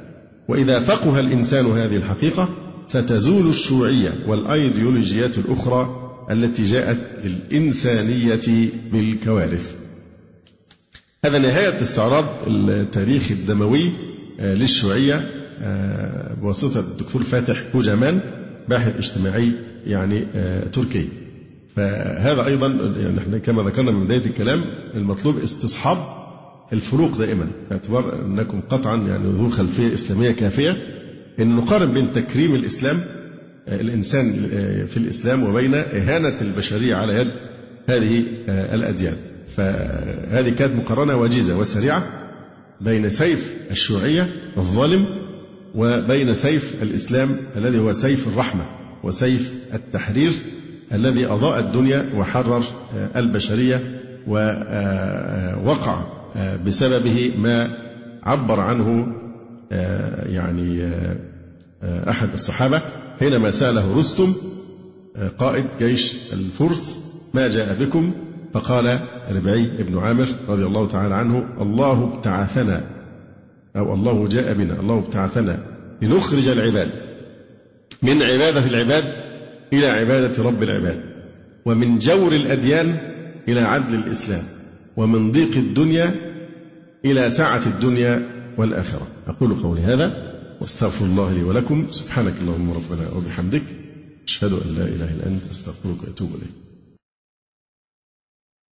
وإذا فقه الإنسان هذه الحقيقة ستزول الشيوعية والأيديولوجيات الأخرى التي جاءت للإنسانية بالكوارث. هذا نهاية استعراض التاريخ الدموي آه، للشيوعية آه، بواسطة الدكتور فاتح كوجامان باحث اجتماعي يعني آه، تركي. فهذا أيضا يعني كما ذكرنا من بداية الكلام المطلوب استصحاب الفروق دائما. باعتبار أنكم قطعا يعني ذو خلفية إسلامية كافية. أن نقارن بين تكريم الإسلام الإنسان في الإسلام وبين إهانة البشرية على يد هذه الأديان. فهذه كانت مقارنة وجيزة وسريعة بين سيف الشيوعية الظالم وبين سيف الإسلام الذي هو سيف الرحمة وسيف التحرير الذي أضاء الدنيا وحرر البشرية ووقع بسببه ما عبر عنه يعني أحد الصحابة حينما سأله رستم قائد جيش الفرس ما جاء بكم؟ فقال ربعي بن عامر رضي الله تعالى عنه الله ابتعثنا أو الله جاء بنا الله ابتعثنا لنخرج العباد من عبادة العباد إلى عبادة رب العباد ومن جور الأديان إلى عدل الإسلام. ومن ضيق الدنيا إلى سعة الدنيا والآخرة. أقول قولي هذا واستغفر الله لي ولكم. سبحانك اللهم ربنا وبحمدك. أشهد أن لا إله إلا أنت أستغفرك وأتوب إليك.